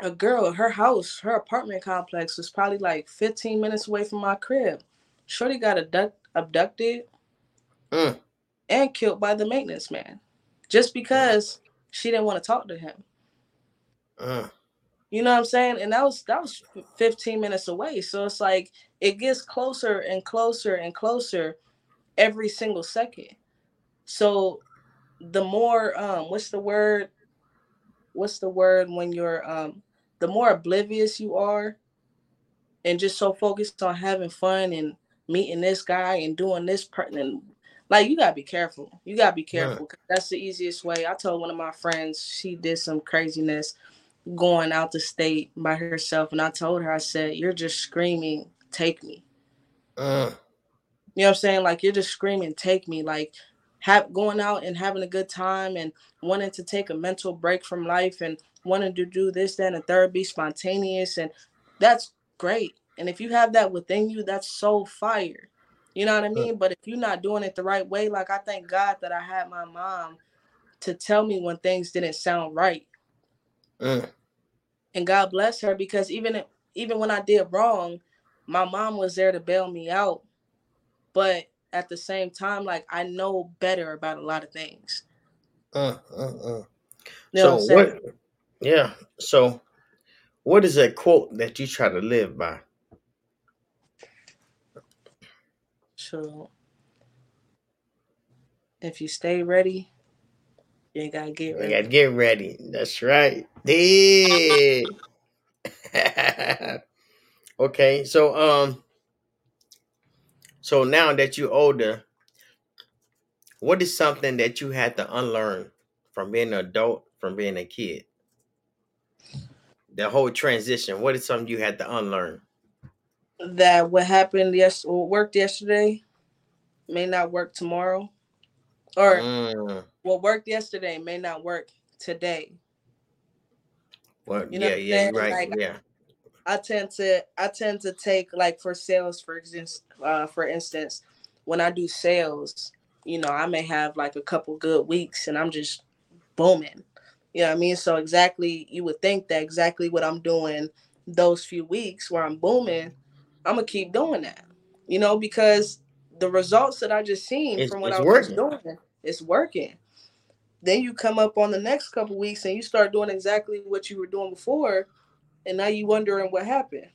A girl, her house, her apartment complex was probably like 15 minutes away from my crib. Shorty got abduct, abducted mm, and killed by the maintenance man just mm, because she didn't want to talk to him. mm, You know what I'm saying? And that was that was 15 minutes away. So it's like it gets closer and closer and closer every single second. So the more um what's the word? What's the word when you're um the more oblivious you are and just so focused on having fun and meeting this guy and doing this and like you gotta be careful. You gotta be careful 'cause that's the easiest way. I told one of my friends she did some craziness going out the state by herself, and I told her I said you're just screaming, "Take me." mm, You know what I'm saying? Like you're just screaming, "Take me!" Like have going out and having a good time and wanting to take a mental break from life and wanting to do this, then and third, be spontaneous, and that's great. And if you have that within you, that's so fire. You know what I mean? But if you're not doing it the right way, like I thank God that I had my mom to tell me when things didn't sound right. mm. And God bless her because even if, even when I did wrong, my mom was there to bail me out. But at the same time, like I know better about a lot of things. Mm, mm, mm. You know So saying? what? Yeah. So what is a quote that you try to live by? So if you stay ready, you gotta get ready. You gotta get ready. That's right. Yeah. [laughs] okay. So um. So now that you're older, what is something that you had to unlearn from being an adult, from being a kid? The whole transition. What is something you had to unlearn? That what happened yes what worked yesterday may not work tomorrow. Or Mm. what worked yesterday may not work today. Well, You know yeah, what I'm yeah, right. Like Yeah. I tend to I tend to take like for sales for instance uh, for instance when I do sales, you know, I may have like a couple good weeks and I'm just booming. You know what I mean? So exactly you would think that exactly what I'm doing those few weeks where I'm booming, I'm gonna keep doing that. You know, because the results that I just seen It's, from what I was working. doing, it's working. Then you come up on the next couple weeks and you start doing exactly what you were doing before, and now you wondering what happened.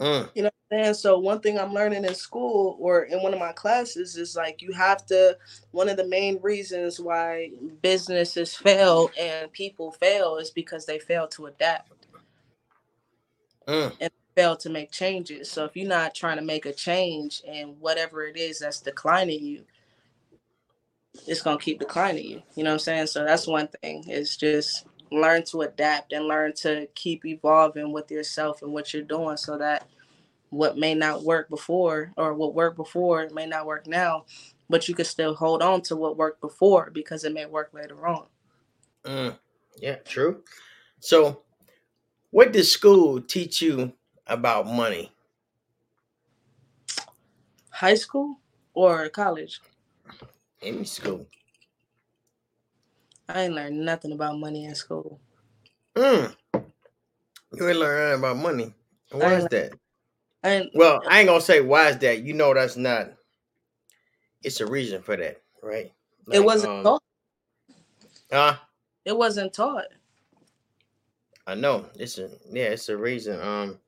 Mm, You know what I'm saying? So one thing I'm learning in school or in one of my classes is like you have to one of the main reasons why businesses fail and people fail is because they fail to adapt mm, and fail to make changes. So if you're not trying to make a change in whatever it is that's declining you, it's gonna keep declining you. You know what I'm saying? So that's one thing. Is just learn to adapt and learn to keep evolving with yourself and what you're doing so that what may not work before or what worked before may not work now, but you can still hold on to what worked before because it may work later on. mm. Yeah, true. So, what did school teach you about money? High school or college, Any school? I ain't learned nothing about money in school. Mm. You ain't learned nothing about money. Why is that? I Well, I ain't gonna say why is that. You know that's not. It's a reason for that, right? it wasn't um, taught. huh? It wasn't taught. I know. It's a yeah. It's a reason. Um,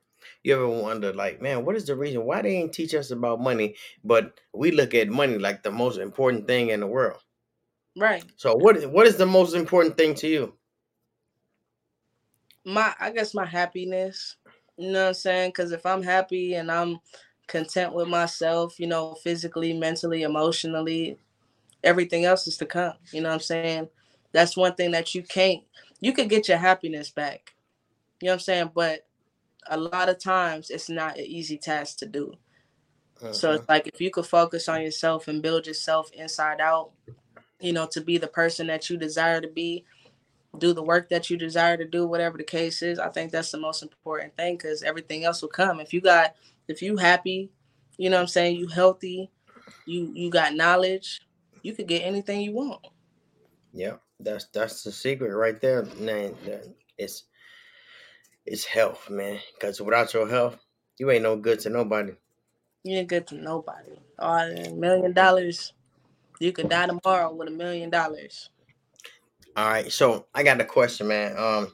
you ever wonder like, man, what is the reason why they ain't teach us about money? But we look at money like the most important thing in the world. Right. So what is what is the most important thing to you? My I guess my happiness. You know what I'm saying? Because if I'm happy and I'm content with myself, you know, physically, mentally, emotionally, everything else is to come. You know what I'm saying? That's one thing that you can't you could get your happiness back. You know what I'm saying? But a lot of times it's not an easy task to do. So Mhm. it's like if you could focus on yourself and build yourself inside out, you know, to be the person that you desire to be, do the work that you desire to do, whatever the case is. I think that's the most important thing because everything else will come. If you got if you happy, you know what I'm saying, you healthy, you you got knowledge, you could get anything you want. Yeah, that's that's the secret right there, man. It's it's health, man. Because without your health, you ain't no good to nobody. You ain't good to nobody. All a million dollars, you could die tomorrow with a million dollars. All right, so I got a question, man. Um,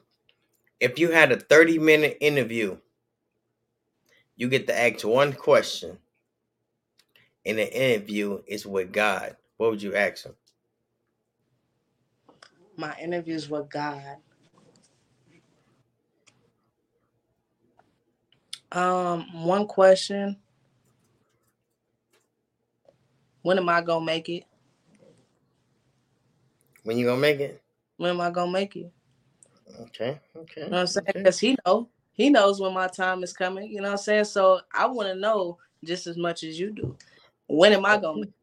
if you had a thirty minute interview, you get to ask one question, and the interview is with God. What would you ask him? My interviews with God. Um, one question. When am I gonna make it? When you gonna make it? When am I gonna make it? Okay, okay, You know what I'm saying? okay. Because he know he knows when my time is coming. You know what I'm saying? So I want to know just as much as you do. When am I gonna? Make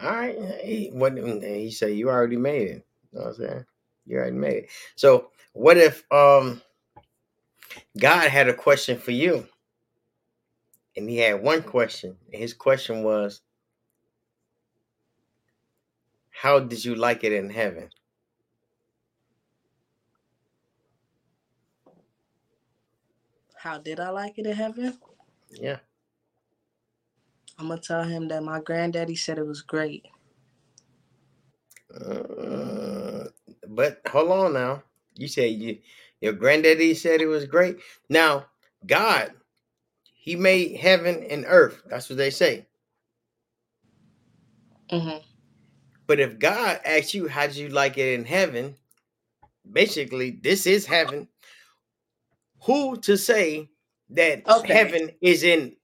All right. He, what he said you already made it. You know what I'm saying? You already made it. So what if um God had a question for you? And he had one question. And his question was, How did you like it in heaven? How did I like it in heaven? Yeah. I'm gonna tell him that my granddaddy said it was great. Uh, but hold on now. You said you your granddaddy said it was great. Now, God, He made heaven and earth. That's what they say. hmm But if God asks you how did you like it in heaven, basically this is heaven. Who to say that Okay. heaven is in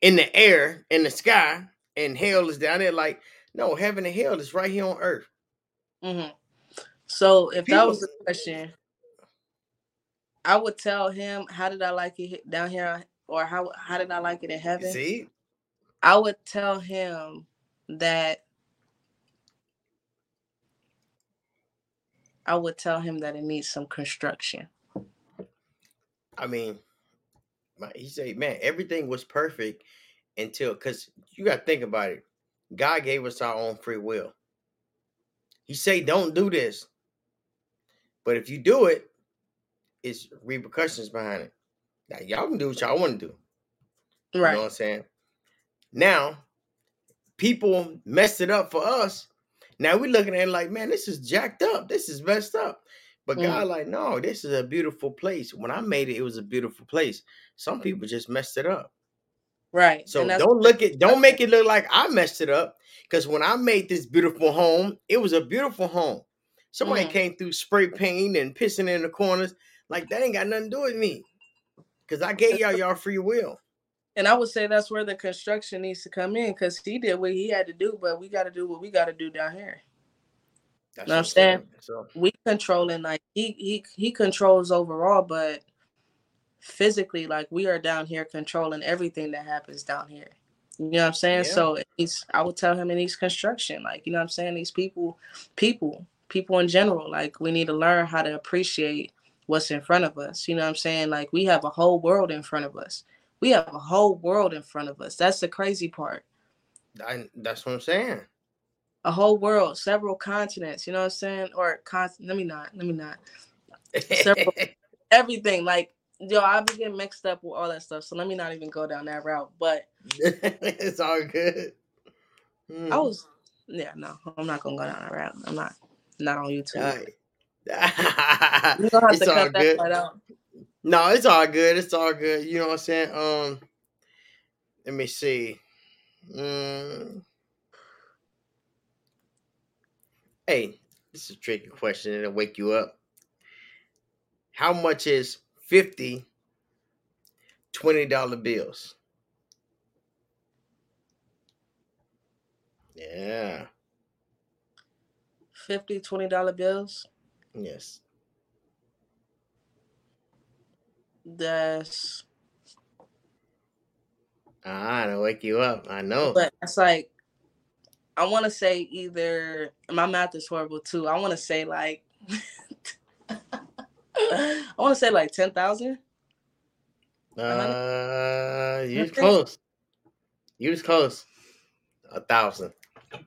in the air, in the sky, and hell is down there? Like, no, heaven and hell is right here on earth. hmm So if that was the question, I would tell him how did I like it down here, or how how did I like it in heaven? See? I would tell him that I would tell him that it needs some construction. I mean, He said, man, everything was perfect until because you got to think about it. God gave us our own free will. He say, don't do this. But if you do it, it's repercussions behind it. Now y'all can do what y'all want to do. Right. You know what I'm saying? Now, people messed it up for us. Now we looking at it like, man, this is jacked up. This is messed up. But mm. God, like, no, this is a beautiful place. When I made it, it was a beautiful place. Some people just messed it up. Right. So don't look at don't make it look like I messed it up. Because when I made this beautiful home, it was a beautiful home. Somebody mm. came through spray painting and pissing in the corners. Like that ain't got nothing to do with me. Cause I gave y'all y'all free will. And I would say that's where the construction needs to come in because he did what he had to do, but we got to do what we got to do down here. That's know what I'm saying? So. We controlling like he he he controls overall, but physically, like we are down here controlling everything that happens down here. You know what I'm saying? Yeah. So he's I would tell him in these construction, like, you know what I'm saying? These people, people, people in general, like we need to learn how to appreciate what's in front of us. You know what I'm saying? Like we have a whole world in front of us. We have a whole world in front of us. That's the crazy part. I, that's what I'm saying. A whole world, several continents. You know what I'm saying? Or con- let me not. Let me not. Several, [laughs] everything. Like yo, I be getting mixed up with all that stuff. So let me not even go down that route. But [laughs] it's all good. Mm. I was, yeah, no, I'm not gonna go down that route. I'm not, not on YouTube. [laughs] you don't have it's to cut that part out. No, it's all good. It's all good. You know what I'm saying? Um, let me see. Mm. Hey, this is a tricky question. It'll wake you up. How much is 50 $20 bills? Yeah. 50 $20 bills? Yes. That's. Ah, to wake you up. I know. But it's like, I want to say either my math is horrible too. I want to say like, [laughs] I want to say like ten thousand. Uh, you was close. You was close. A thousand.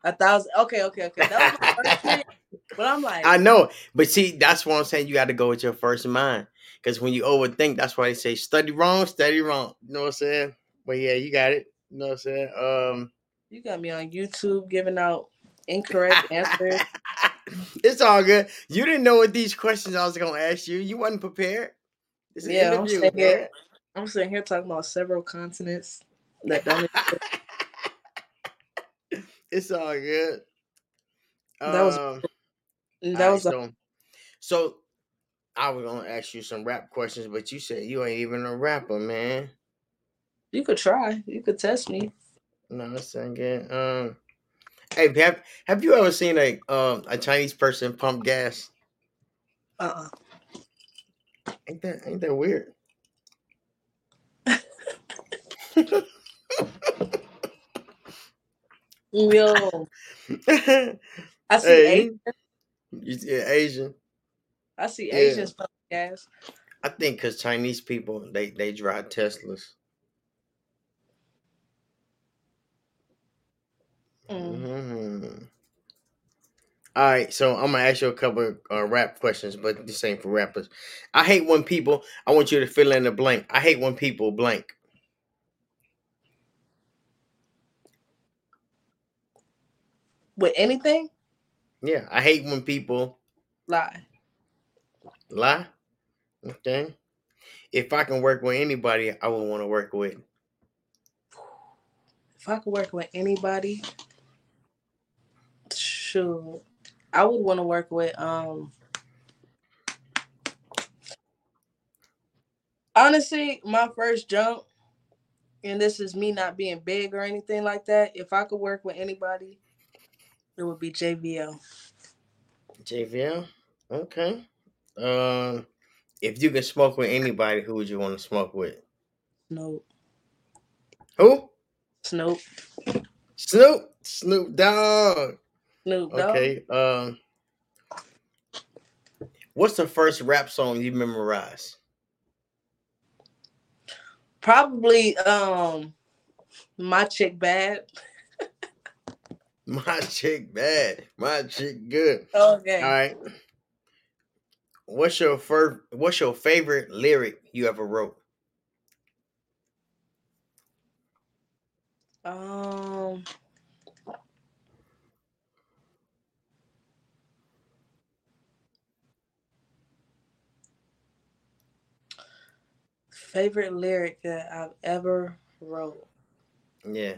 A thousand. Okay, okay, okay. That was my first [laughs] But I'm like, I know, but see, that's what I'm saying. You got to go with your first mind, because when you overthink, that's why they say study wrong, study wrong. You know what I'm saying? But yeah, you got it. You know what I'm saying? Um, you got me on YouTube giving out incorrect [laughs] answers. it's all good. You didn't know what these questions I was gonna ask you. You wasn't prepared. It's yeah, I'm sitting, here, I'm sitting here talking about several continents that don't. [laughs] it's all good. That was um, that was so, so I was gonna ask you some rap questions, but you said you ain't even a rapper, man. You could try. You could test me. No, that's not good. Um, hey, have have you ever seen a um a Chinese person pump gas? Uh. uh Ain't that ain't that weird? [laughs] [laughs] Yo. [laughs] I see hey, Asian. You see Asian. I see yeah. Asians pump gas. I think because Chinese people they they drive Teslas. Mm. Mm-hmm. All right, so I'm gonna ask you a couple of uh, rap questions, but the same for rappers. I hate when people. I want you to fill in the blank. I hate when people blank. With anything? Yeah, I hate when people lie. Lie. Okay. If I can work with anybody, I would want to work with. If I could work with anybody, Sure. I would want to work with um honestly, my first jump, and this is me not being big or anything like that. If I could work with anybody, it would be JVL. JVL? Okay. Um if you could smoke with anybody, who would you want to smoke with? Snoop. Who? Snoop. Snoop. Snoop Dogg. Snoop Dogg. Okay. Um, what's the first rap song you memorize? Probably um my chick bad. [laughs] My chick bad. My chick good. Okay. All right. What's your first what's your favorite lyric you ever wrote? Um favorite lyric that I've ever wrote. Yeah.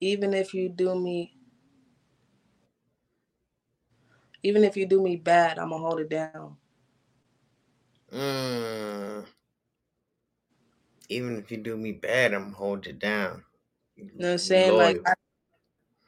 Even if you do me even if you do me bad, I'm gonna hold it down. Mm. Even if you do me bad, I'm hold it down. You know what I'm saying? Like I,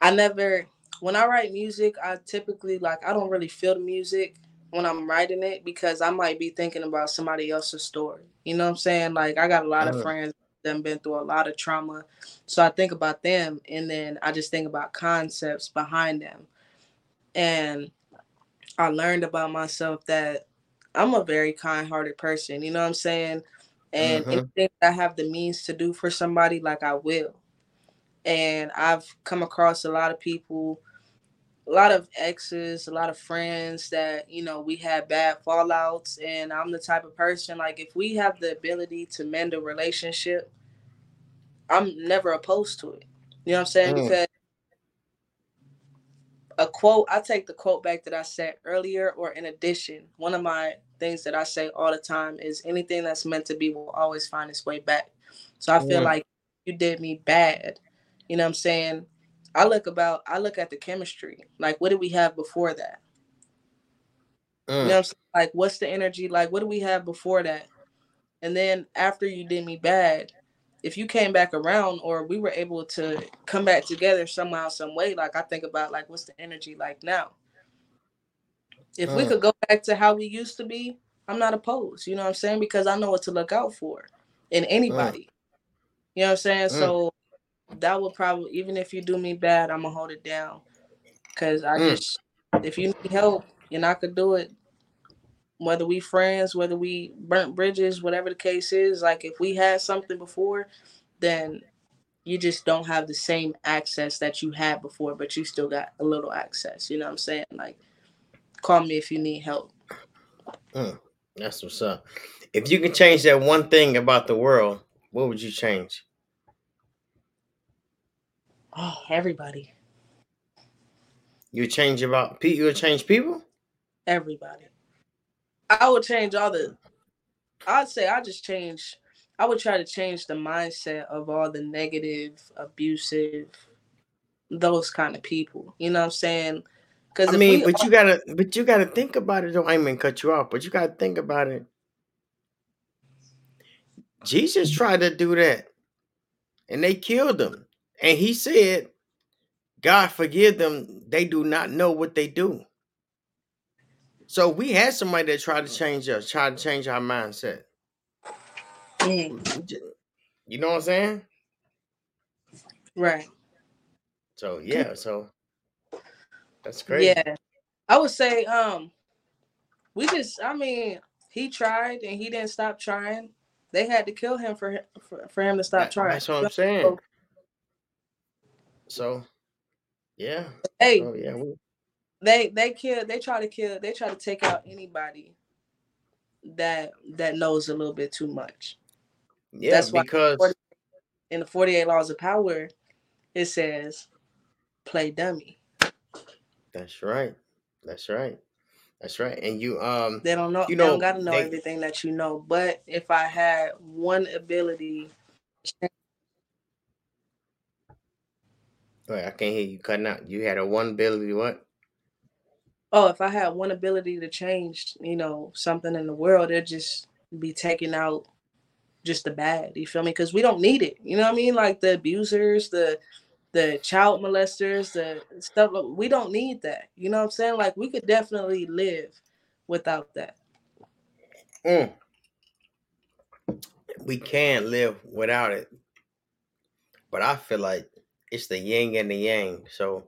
I never when I write music, I typically like I don't really feel the music when I'm writing it because I might be thinking about somebody else's story. You know what I'm saying? Like I got a lot of Uh-huh. friends that have been through a lot of trauma. So I think about them and then I just think about concepts behind them. And I learned about myself that I'm a very kind-hearted person, you know what I'm saying? And Mhm. anything I have the means to do for somebody, like I will. And I've come across a lot of people, a lot of exes, a lot of friends that, you know, we had bad fallouts. And I'm the type of person, like, if we have the ability to mend a relationship, I'm never opposed to it. You know what I'm saying? Mm. Because a quote, I take the quote back that I said earlier, or in addition, one of my things that I say all the time is anything that's meant to be will always find its way back. So I feel Mm. like you did me bad. You know what I'm saying? I look about I look at the chemistry. Like what did we have before that? You know Mm. what I'm saying? Like what's the energy? Like what do we have before that? And then after you did me bad, if you came back around or we were able to come back together somehow, some way, like I think about like what's the energy like now? If we Mm. could go back to how we used to be, I'm not opposed. You know what I'm saying? Because I know what to look out for in Mm. anybody. You know what I'm saying? Mm. So that would probably even if you do me bad, I'm gonna hold it down. Cause I Mm. just if you need help and I could do it, whether we friends, whether we burnt bridges, whatever the case is, like if we had something before, then you just don't have the same access that you had before, but you still got a little access. You know what I'm saying? Like call me if you need help. Mm. That's what's up. If you could change that one thing about the world, what would you change? Oh, everybody. You would change about pe- you would change people? Everybody. I would change all the I'd say I just change I would try to change the mindset of all the negative, abusive, those kind of people. You know what I'm saying? Because I mean, we but you gotta but you gotta think about it though. I ain't mean cut you off, but you gotta think about it. Jesus tried to do that and they killed him. And he said, God forgive them, they do not know what they do. So we had somebody that tried to change us, tried to change our mindset. Mm, You know what I'm saying? right. So yeah, so that's crazy. Yeah. I would say um we just I mean, he tried and he didn't stop trying. They had to kill him for him for, for him to stop That- trying. that's what I'm saying. So yeah. Hey, So yeah, we, they they kill they try to kill they try to take out anybody that that knows a little bit too much. yeah, That's why- because In the 48 laws of power, it says play dummy. That's right. That's right. That's right. And you um They don't know You they don't gotta know they- everything that you know. But if I had one ability wait, I can't hear you cutting out. You had a one ability what? oh, if I had one ability to change, you know, something in the world, it'd just be taking out just the bad. You feel me? Because we don't need it. You know what I mean? Like the abusers, the the child molesters, the stuff. We don't need that. You know what I'm saying? Like we could definitely live without that. Mm. We can live without it. But I feel like it's the yin and the yang. So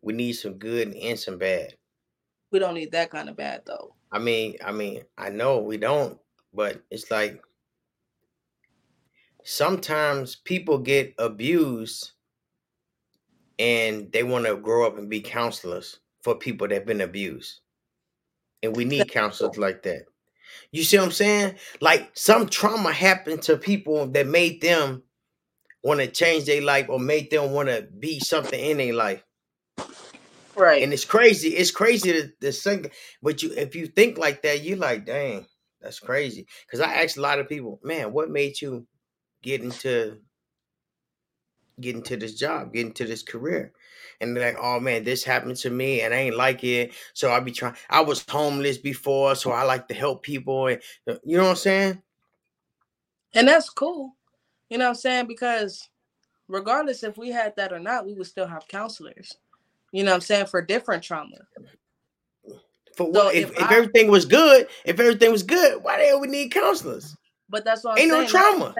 we need some good and some bad. We don't need that kind of bad though. I mean, I mean, I know we don't, but it's like sometimes people get abused and they want to grow up and be counselors for people that have been abused. And we need counselors like that. You see what I'm saying? Like some trauma happened to people that made them want to change their life or made them want to be something in their life. Right. And it's crazy. It's crazy to, to think, but you if you think like that, you like, dang, that's crazy. Because I asked a lot of people, man, what made you get into get to this job, getting to this career? And they're like, oh man, this happened to me and I ain't like it. So I be trying. I was homeless before, so I like to help people. And uh, you know what I'm saying? And that's cool. You know what I'm saying? Because regardless if we had that or not, we would still have counselors. You know what I'm saying? For different trauma. For what? So if, if, if I, everything was good, if everything was good, why the hell we need counselors? But that's what I'm Ain't saying. no trauma.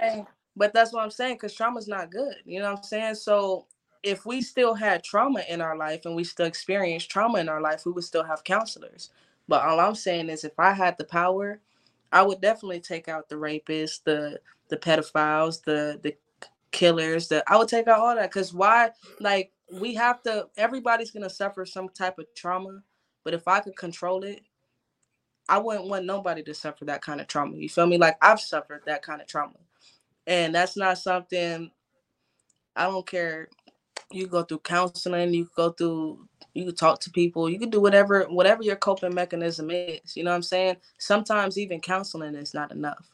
But that's what I'm saying because trauma's not good. You know what I'm saying? So if we still had trauma in our life and we still experienced trauma in our life, we would still have counselors. But all I'm saying is if I had the power, I would definitely take out the rapists, the the pedophiles, the the killers, the I would take out all that. Cause why like we have to everybody's gonna suffer some type of trauma. But if I could control it, I wouldn't want nobody to suffer that kind of trauma. You feel me? Like I've suffered that kind of trauma. And that's not something I don't care you go through counseling, you go through you can talk to people, you can do whatever whatever your coping mechanism is. You know what I'm saying? Sometimes even counseling is not enough.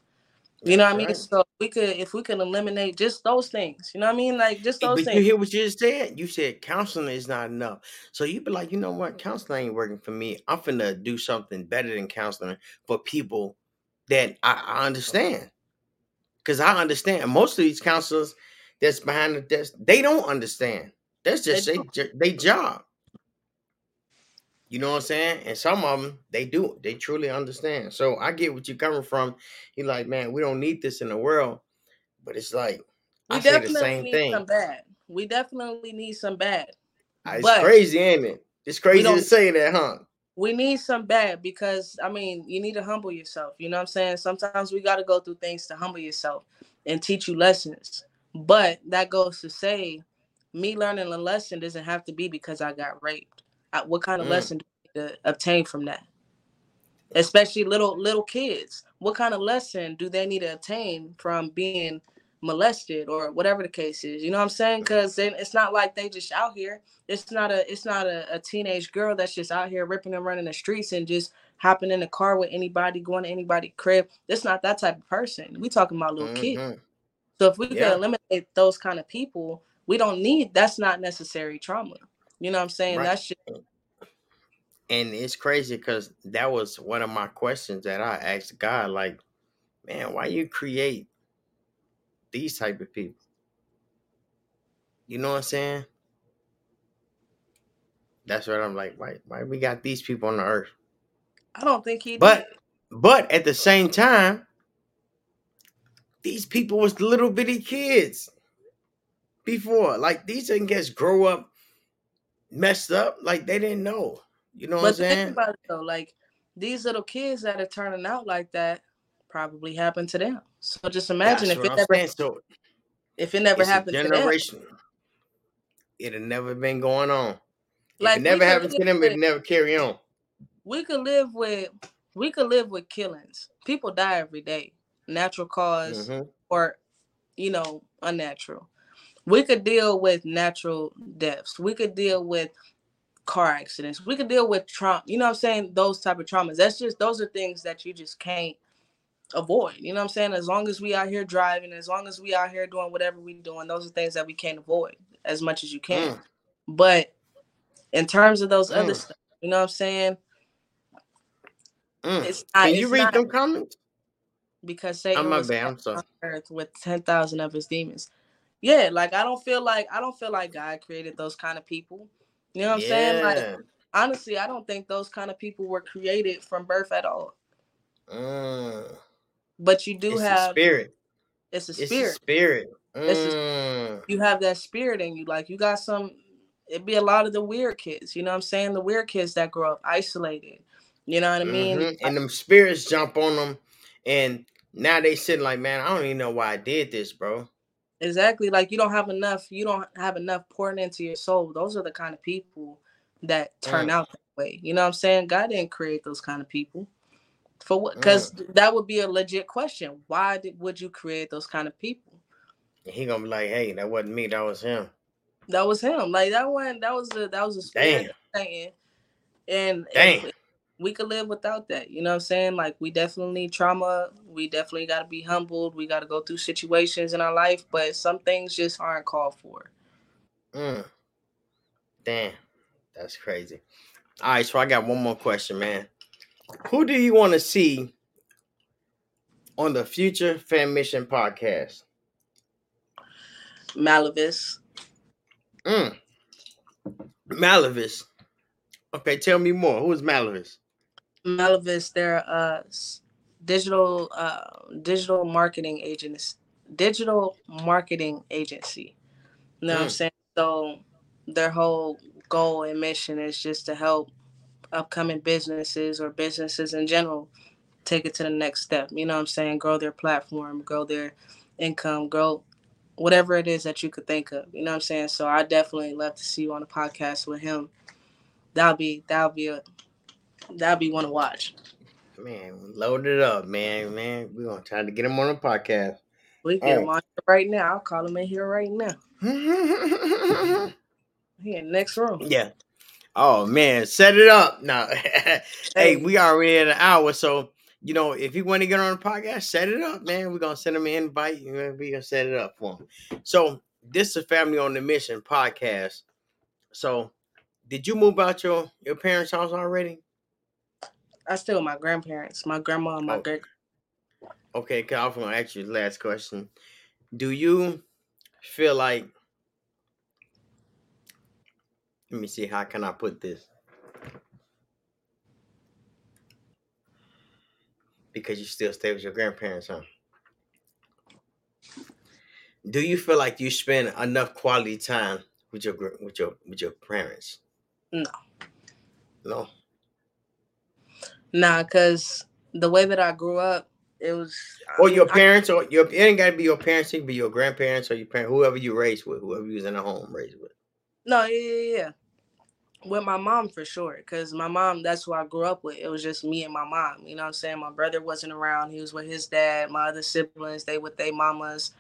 You know what I mean? So we could if we could eliminate just those things, you know what I mean? Like just those but things. You hear what you just said? You said counseling is not enough. So you be like, you know what, counseling ain't working for me. I'm finna do something better than counseling for people that I, I understand. Cause I understand most of these counselors that's behind the desk, they don't understand. That's just they, they, they job. You know what I'm saying? And some of them, they do. They truly understand. So I get what you're coming from. You're like, man, we don't need this in the world. But it's like, we I definitely say the same need thing. some bad. We definitely need some bad. Ah, it's but crazy, ain't it? It's crazy to say that, huh? We need some bad because I mean, you need to humble yourself. You know what I'm saying? Sometimes we got to go through things to humble yourself and teach you lessons. But that goes to say, me learning a lesson doesn't have to be because I got raped. I, what kind of mm. lesson do to obtain from that? Especially little little kids. What kind of lesson do they need to obtain from being molested or whatever the case is? You know what I'm saying? Because then it's not like they just out here. It's not a it's not a, a teenage girl that's just out here ripping and running the streets and just hopping in the car with anybody, going to anybody crib. It's not that type of person. We talking about little mm-hmm. kids. So if we yeah. can eliminate those kind of people, we don't need that's not necessary trauma. You know what I'm saying? Right. That's just and it's crazy because that was one of my questions that I asked God, like, man, why you create these type of people? You know what I'm saying? That's what I'm like. Why? Why we got these people on the earth? I don't think he. But, did. but at the same time, these people was little bitty kids before. Like these didn't just grow up messed up. Like they didn't know. You know but what I'm saying? Think about it though, like these little kids that are turning out like that probably happened to them. So just imagine That's if it I'm never so, if it never happened generation, to them. It'd never been going on. Like if it never happened to them, it'd never carry on. We could live with we could live with killings. People die every day, natural because mm-hmm. or you know unnatural. We could deal with natural deaths. We could deal with car accidents. We could deal with trauma. You know what I'm saying? Those type of traumas. That's just those are things that you just can't avoid. You know what I'm saying? As long as we out here driving, as long as we out here doing whatever we doing, those are things that we can't avoid as much as you can. Mm. But in terms of those mm. other stuff, you know what I'm saying? Mm. It's not, Can you read not, them comments? Because Satan I'm was bad. I'm sorry. on earth with ten thousand of his demons. Yeah, like I don't feel like I don't feel like God created those kind of people. You know what I'm saying? Like honestly, I don't think those kind of people were created from birth at all. Mm. But you do it's have spirit. It's a spirit. It's a spirit. Mm. A, you have that spirit in you. Like you got some. It'd be a lot of the weird kids. You know what I'm saying? The weird kids that grow up isolated. You know what I mean? Mm-hmm. And them spirits jump on them, and now they sitting like, man, I don't even know why I did this, bro. Exactly. Like you don't have enough. You don't have enough pouring into your soul. Those are the kind of people that turn Mm. out that way. You know what I'm saying? God didn't create those kind of people. For what? Because Mm. that would be a legit question. Why did would you create those kind of people? He gonna be like, hey, that wasn't me, that was him. That was him. Like that one. That was the that was a spirit Damn. Satan. And Damn. we could live without that. You know what I'm saying? Like we definitely need trauma. We definitely got to be humbled. We got to go through situations in our life, but some things just aren't called for. Mm. Damn, that's crazy. All right, so I got one more question, man. Who do you want to see on the future Fammission podcast? Malavis. Mm. Malavis. Okay, tell me more. Who is Malavis? Malavis, they're a digital uh digital marketing agency digital marketing agency. You know what I'm Mm. saying? So their whole goal and mission is just to help upcoming businesses or businesses in general take it to the next step. You know what I'm saying? Grow their platform, grow their income, grow whatever it is that you could think of. You know what I'm saying? So I definitely love to see you on a podcast with him. That'll be that'll be a that'll be one to watch. Man, load it up, man. Man, we're gonna try to get him on the podcast. We get him on right now. I'll call him in here right now. [laughs] He in next room. yeah. Oh man, set it up now. [laughs] hey, we already at an hour, so you know if you want to get on the podcast, set it up, man. We're gonna send him an invite. We're gonna set it up for him. So this is Family on the Mission podcast. So, did you move out your your parents' house already? I still my grandparents, my grandma and my Oh. great Okay, cause I was gonna ask you the last question. Do you feel like? Let me see. How can I put this? Because you still stay with your grandparents, huh? Do you feel like you spend enough quality time with your with your with your parents? No. No. Nah, cause the way that I grew up, it was I Or your I- parents, or your it ain't gotta be your parents. It can be your grandparents or your parent, whoever you raised with, whoever you was in a home raised with. No, yeah, yeah, yeah. With my mom for sure, because my mom, that's who I grew up with. It was just me and my mom. You know what I'm saying? My brother wasn't around. He was with his dad. My other siblings, they with their mamas.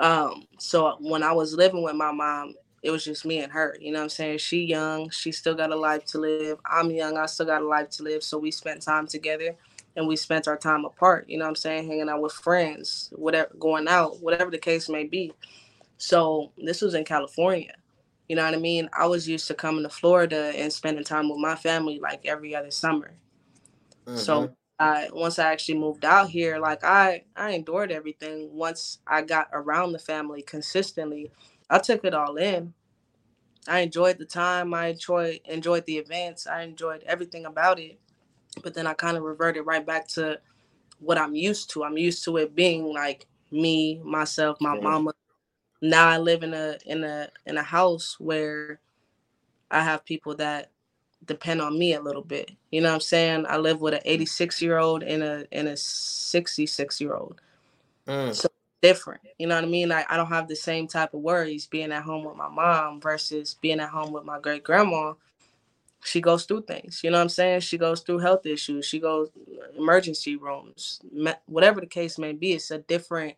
Um, so when I was living with my mom, it was just me and her. You know what I'm saying? She young, she still got a life to live. I'm young, I still got a life to live. So we spent time together and we spent our time apart, you know what I'm saying? Hanging out with friends, whatever going out, whatever the case may be. So this was in California. You know what I mean? I was used to coming to Florida and spending time with my family like every other summer. So Mhm. I once I actually moved out here, like I I endured everything. Once I got around the family consistently, I took it all in. I enjoyed the time. I enjoyed enjoyed the events. I enjoyed everything about it. But then I kind of reverted right back to what I'm used to. I'm used to it being like me, myself, my Mhm. mama. Now I live in a in a in a house where I have people that depend on me a little bit. You know what I'm saying? I live with an 86 year old and a and a 66 year old. Mm. So different. You know what I mean? Like I don't have the same type of worries being at home with my mom versus being at home with my great grandma. She goes through things. You know what I'm saying? She goes through health issues. She goes emergency rooms. Whatever the case may be, it's a different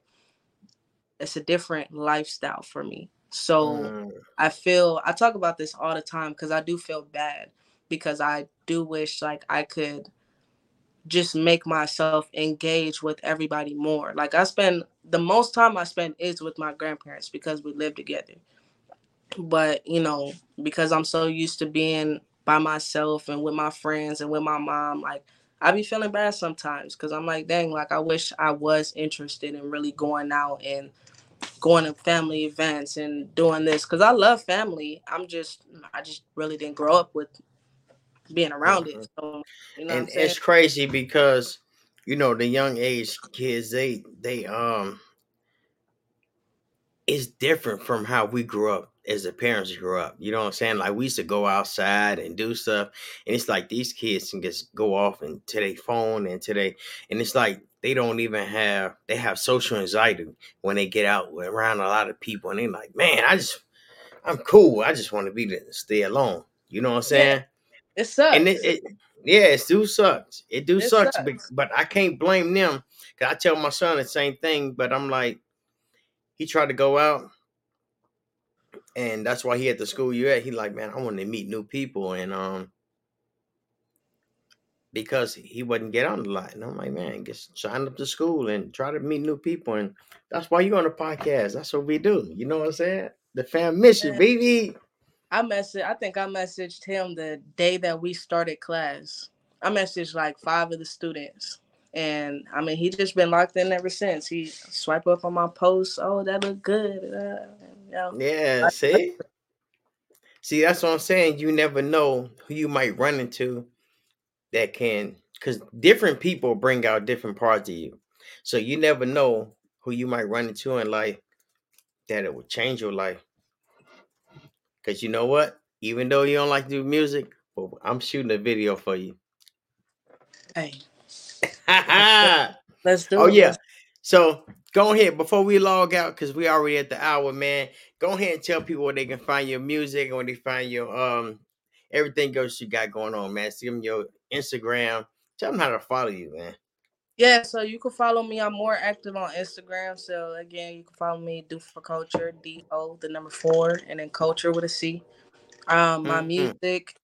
it's a different lifestyle for me. So Mm. I feel I talk about this all the time because I do feel bad because I do wish like I could just make myself engage with everybody more. Like I spend the most time I spend is with my grandparents because we live together. But you know, because I'm so used to being by myself and with my friends and with my mom, like I be feeling bad sometimes because I'm like, dang, like I wish I was interested in really going out and going to family events and doing this because I love family. I'm just I just really didn't grow up with being around it. So you know and it's crazy because you know the young age kids they they um it's different from how we grew up as the parents grew up you know what i'm saying like we used to go outside and do stuff and it's like these kids can just go off and to their phone and today and it's like they don't even have they have social anxiety when they get out around a lot of people and they're like, man, I just I'm cool. I just want to be there, stay alone. You know what I'm saying? Yeah, it sucks. And it, it yeah, it do sucks. It do it sucks, sucks. But, but I can't blame them. Cause I tell my son the same thing, but I'm like, he tried to go out, and that's why he at the school you at. He like, man, I want to meet new people, and um, because he wouldn't get on the line. And I'm like, man, get sign up to school and try to meet new people. And that's why you on the podcast. That's what we do. You know what I'm saying? The Fammission, yeah. baby. I messaged, I think I messaged him the day that we started class. I messaged like five of the students. And I mean, he just been locked in ever since. He swipe up on my posts. Oh, that look good. Uh, yeah, see? See, that's what I'm saying. You never know who you might run into that can, because different people bring out different parts of you. So you never know who you might run into in life that it will change your life. Because you know what? Even though you don't like to do music, well, I'm shooting a video for you. Hey. [laughs] Let's do oh, it. Oh, yeah. So go ahead before we log out, because we already at the hour, man. Go ahead and tell people where they can find your music and where they find your um everything else you got going on, man. See them your Instagram. Tell them how to follow you, man. Yeah, so you can follow me. I'm more active on Instagram. So again, you can follow me do for culture, D O the number four, and then culture with a C. Um, my mm-hmm. music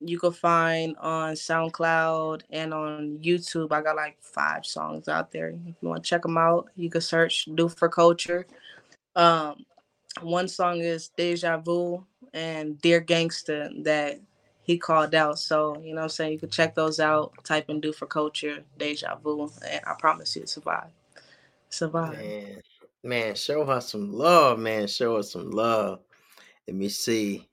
you can find on SoundCloud and on YouTube. I got like five songs out there. If you want to check them out, you can search Do for Culture. Um, one song is Deja Vu and Dear Gangsta that he called out. So, you know I'm saying? You can check those out. Type in Do for Culture, Deja Vu, and I promise you survive. Survive. Man, man, show her some love, man. Show her some love. Let me see.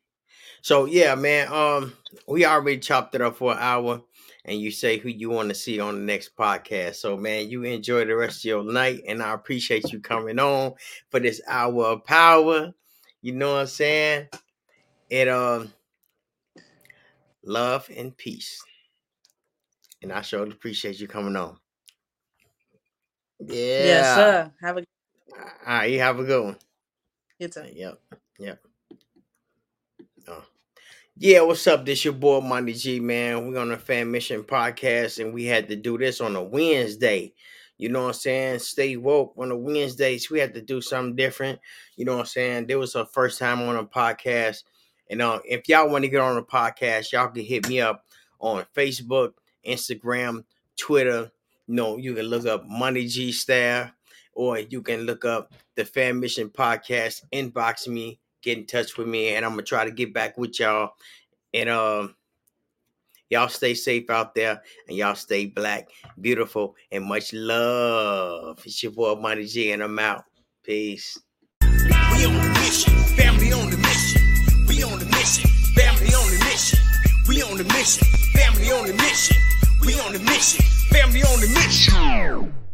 So yeah, man. Um, we already chopped it up for an hour, and you say who you want to see on the next podcast. So man, you enjoy the rest of your night, and I appreciate you coming on for this hour of power. You know what I'm saying? It um, love and peace, and I sure appreciate you coming on. Yeah. Yes, sir. Have a. All right, you have a good one. You too. Yep. Yep. Yeah, what's up? This your boy Monty G, man. We're on a Fammission podcast, and we had to do this on a Wednesday. You know what I'm saying? Stay woke on a Wednesdays. We had to do something different. You know what I'm saying? There was our first time on a podcast. And uh, if y'all want to get on a podcast, y'all can hit me up on Facebook, Instagram, Twitter. You know, you can look up Money G Staff, or you can look up the Fammission Podcast, inbox me, get in touch with me, and I'm gonna try to get back with y'all. And um, y'all stay safe out there, and y'all stay black, beautiful, and much love. It's your boy Monty G, and I'm out. Peace. We on mission, family on the mission. We on mission, family on the mission. We on mission, family on the mission. We on mission, family on the mission.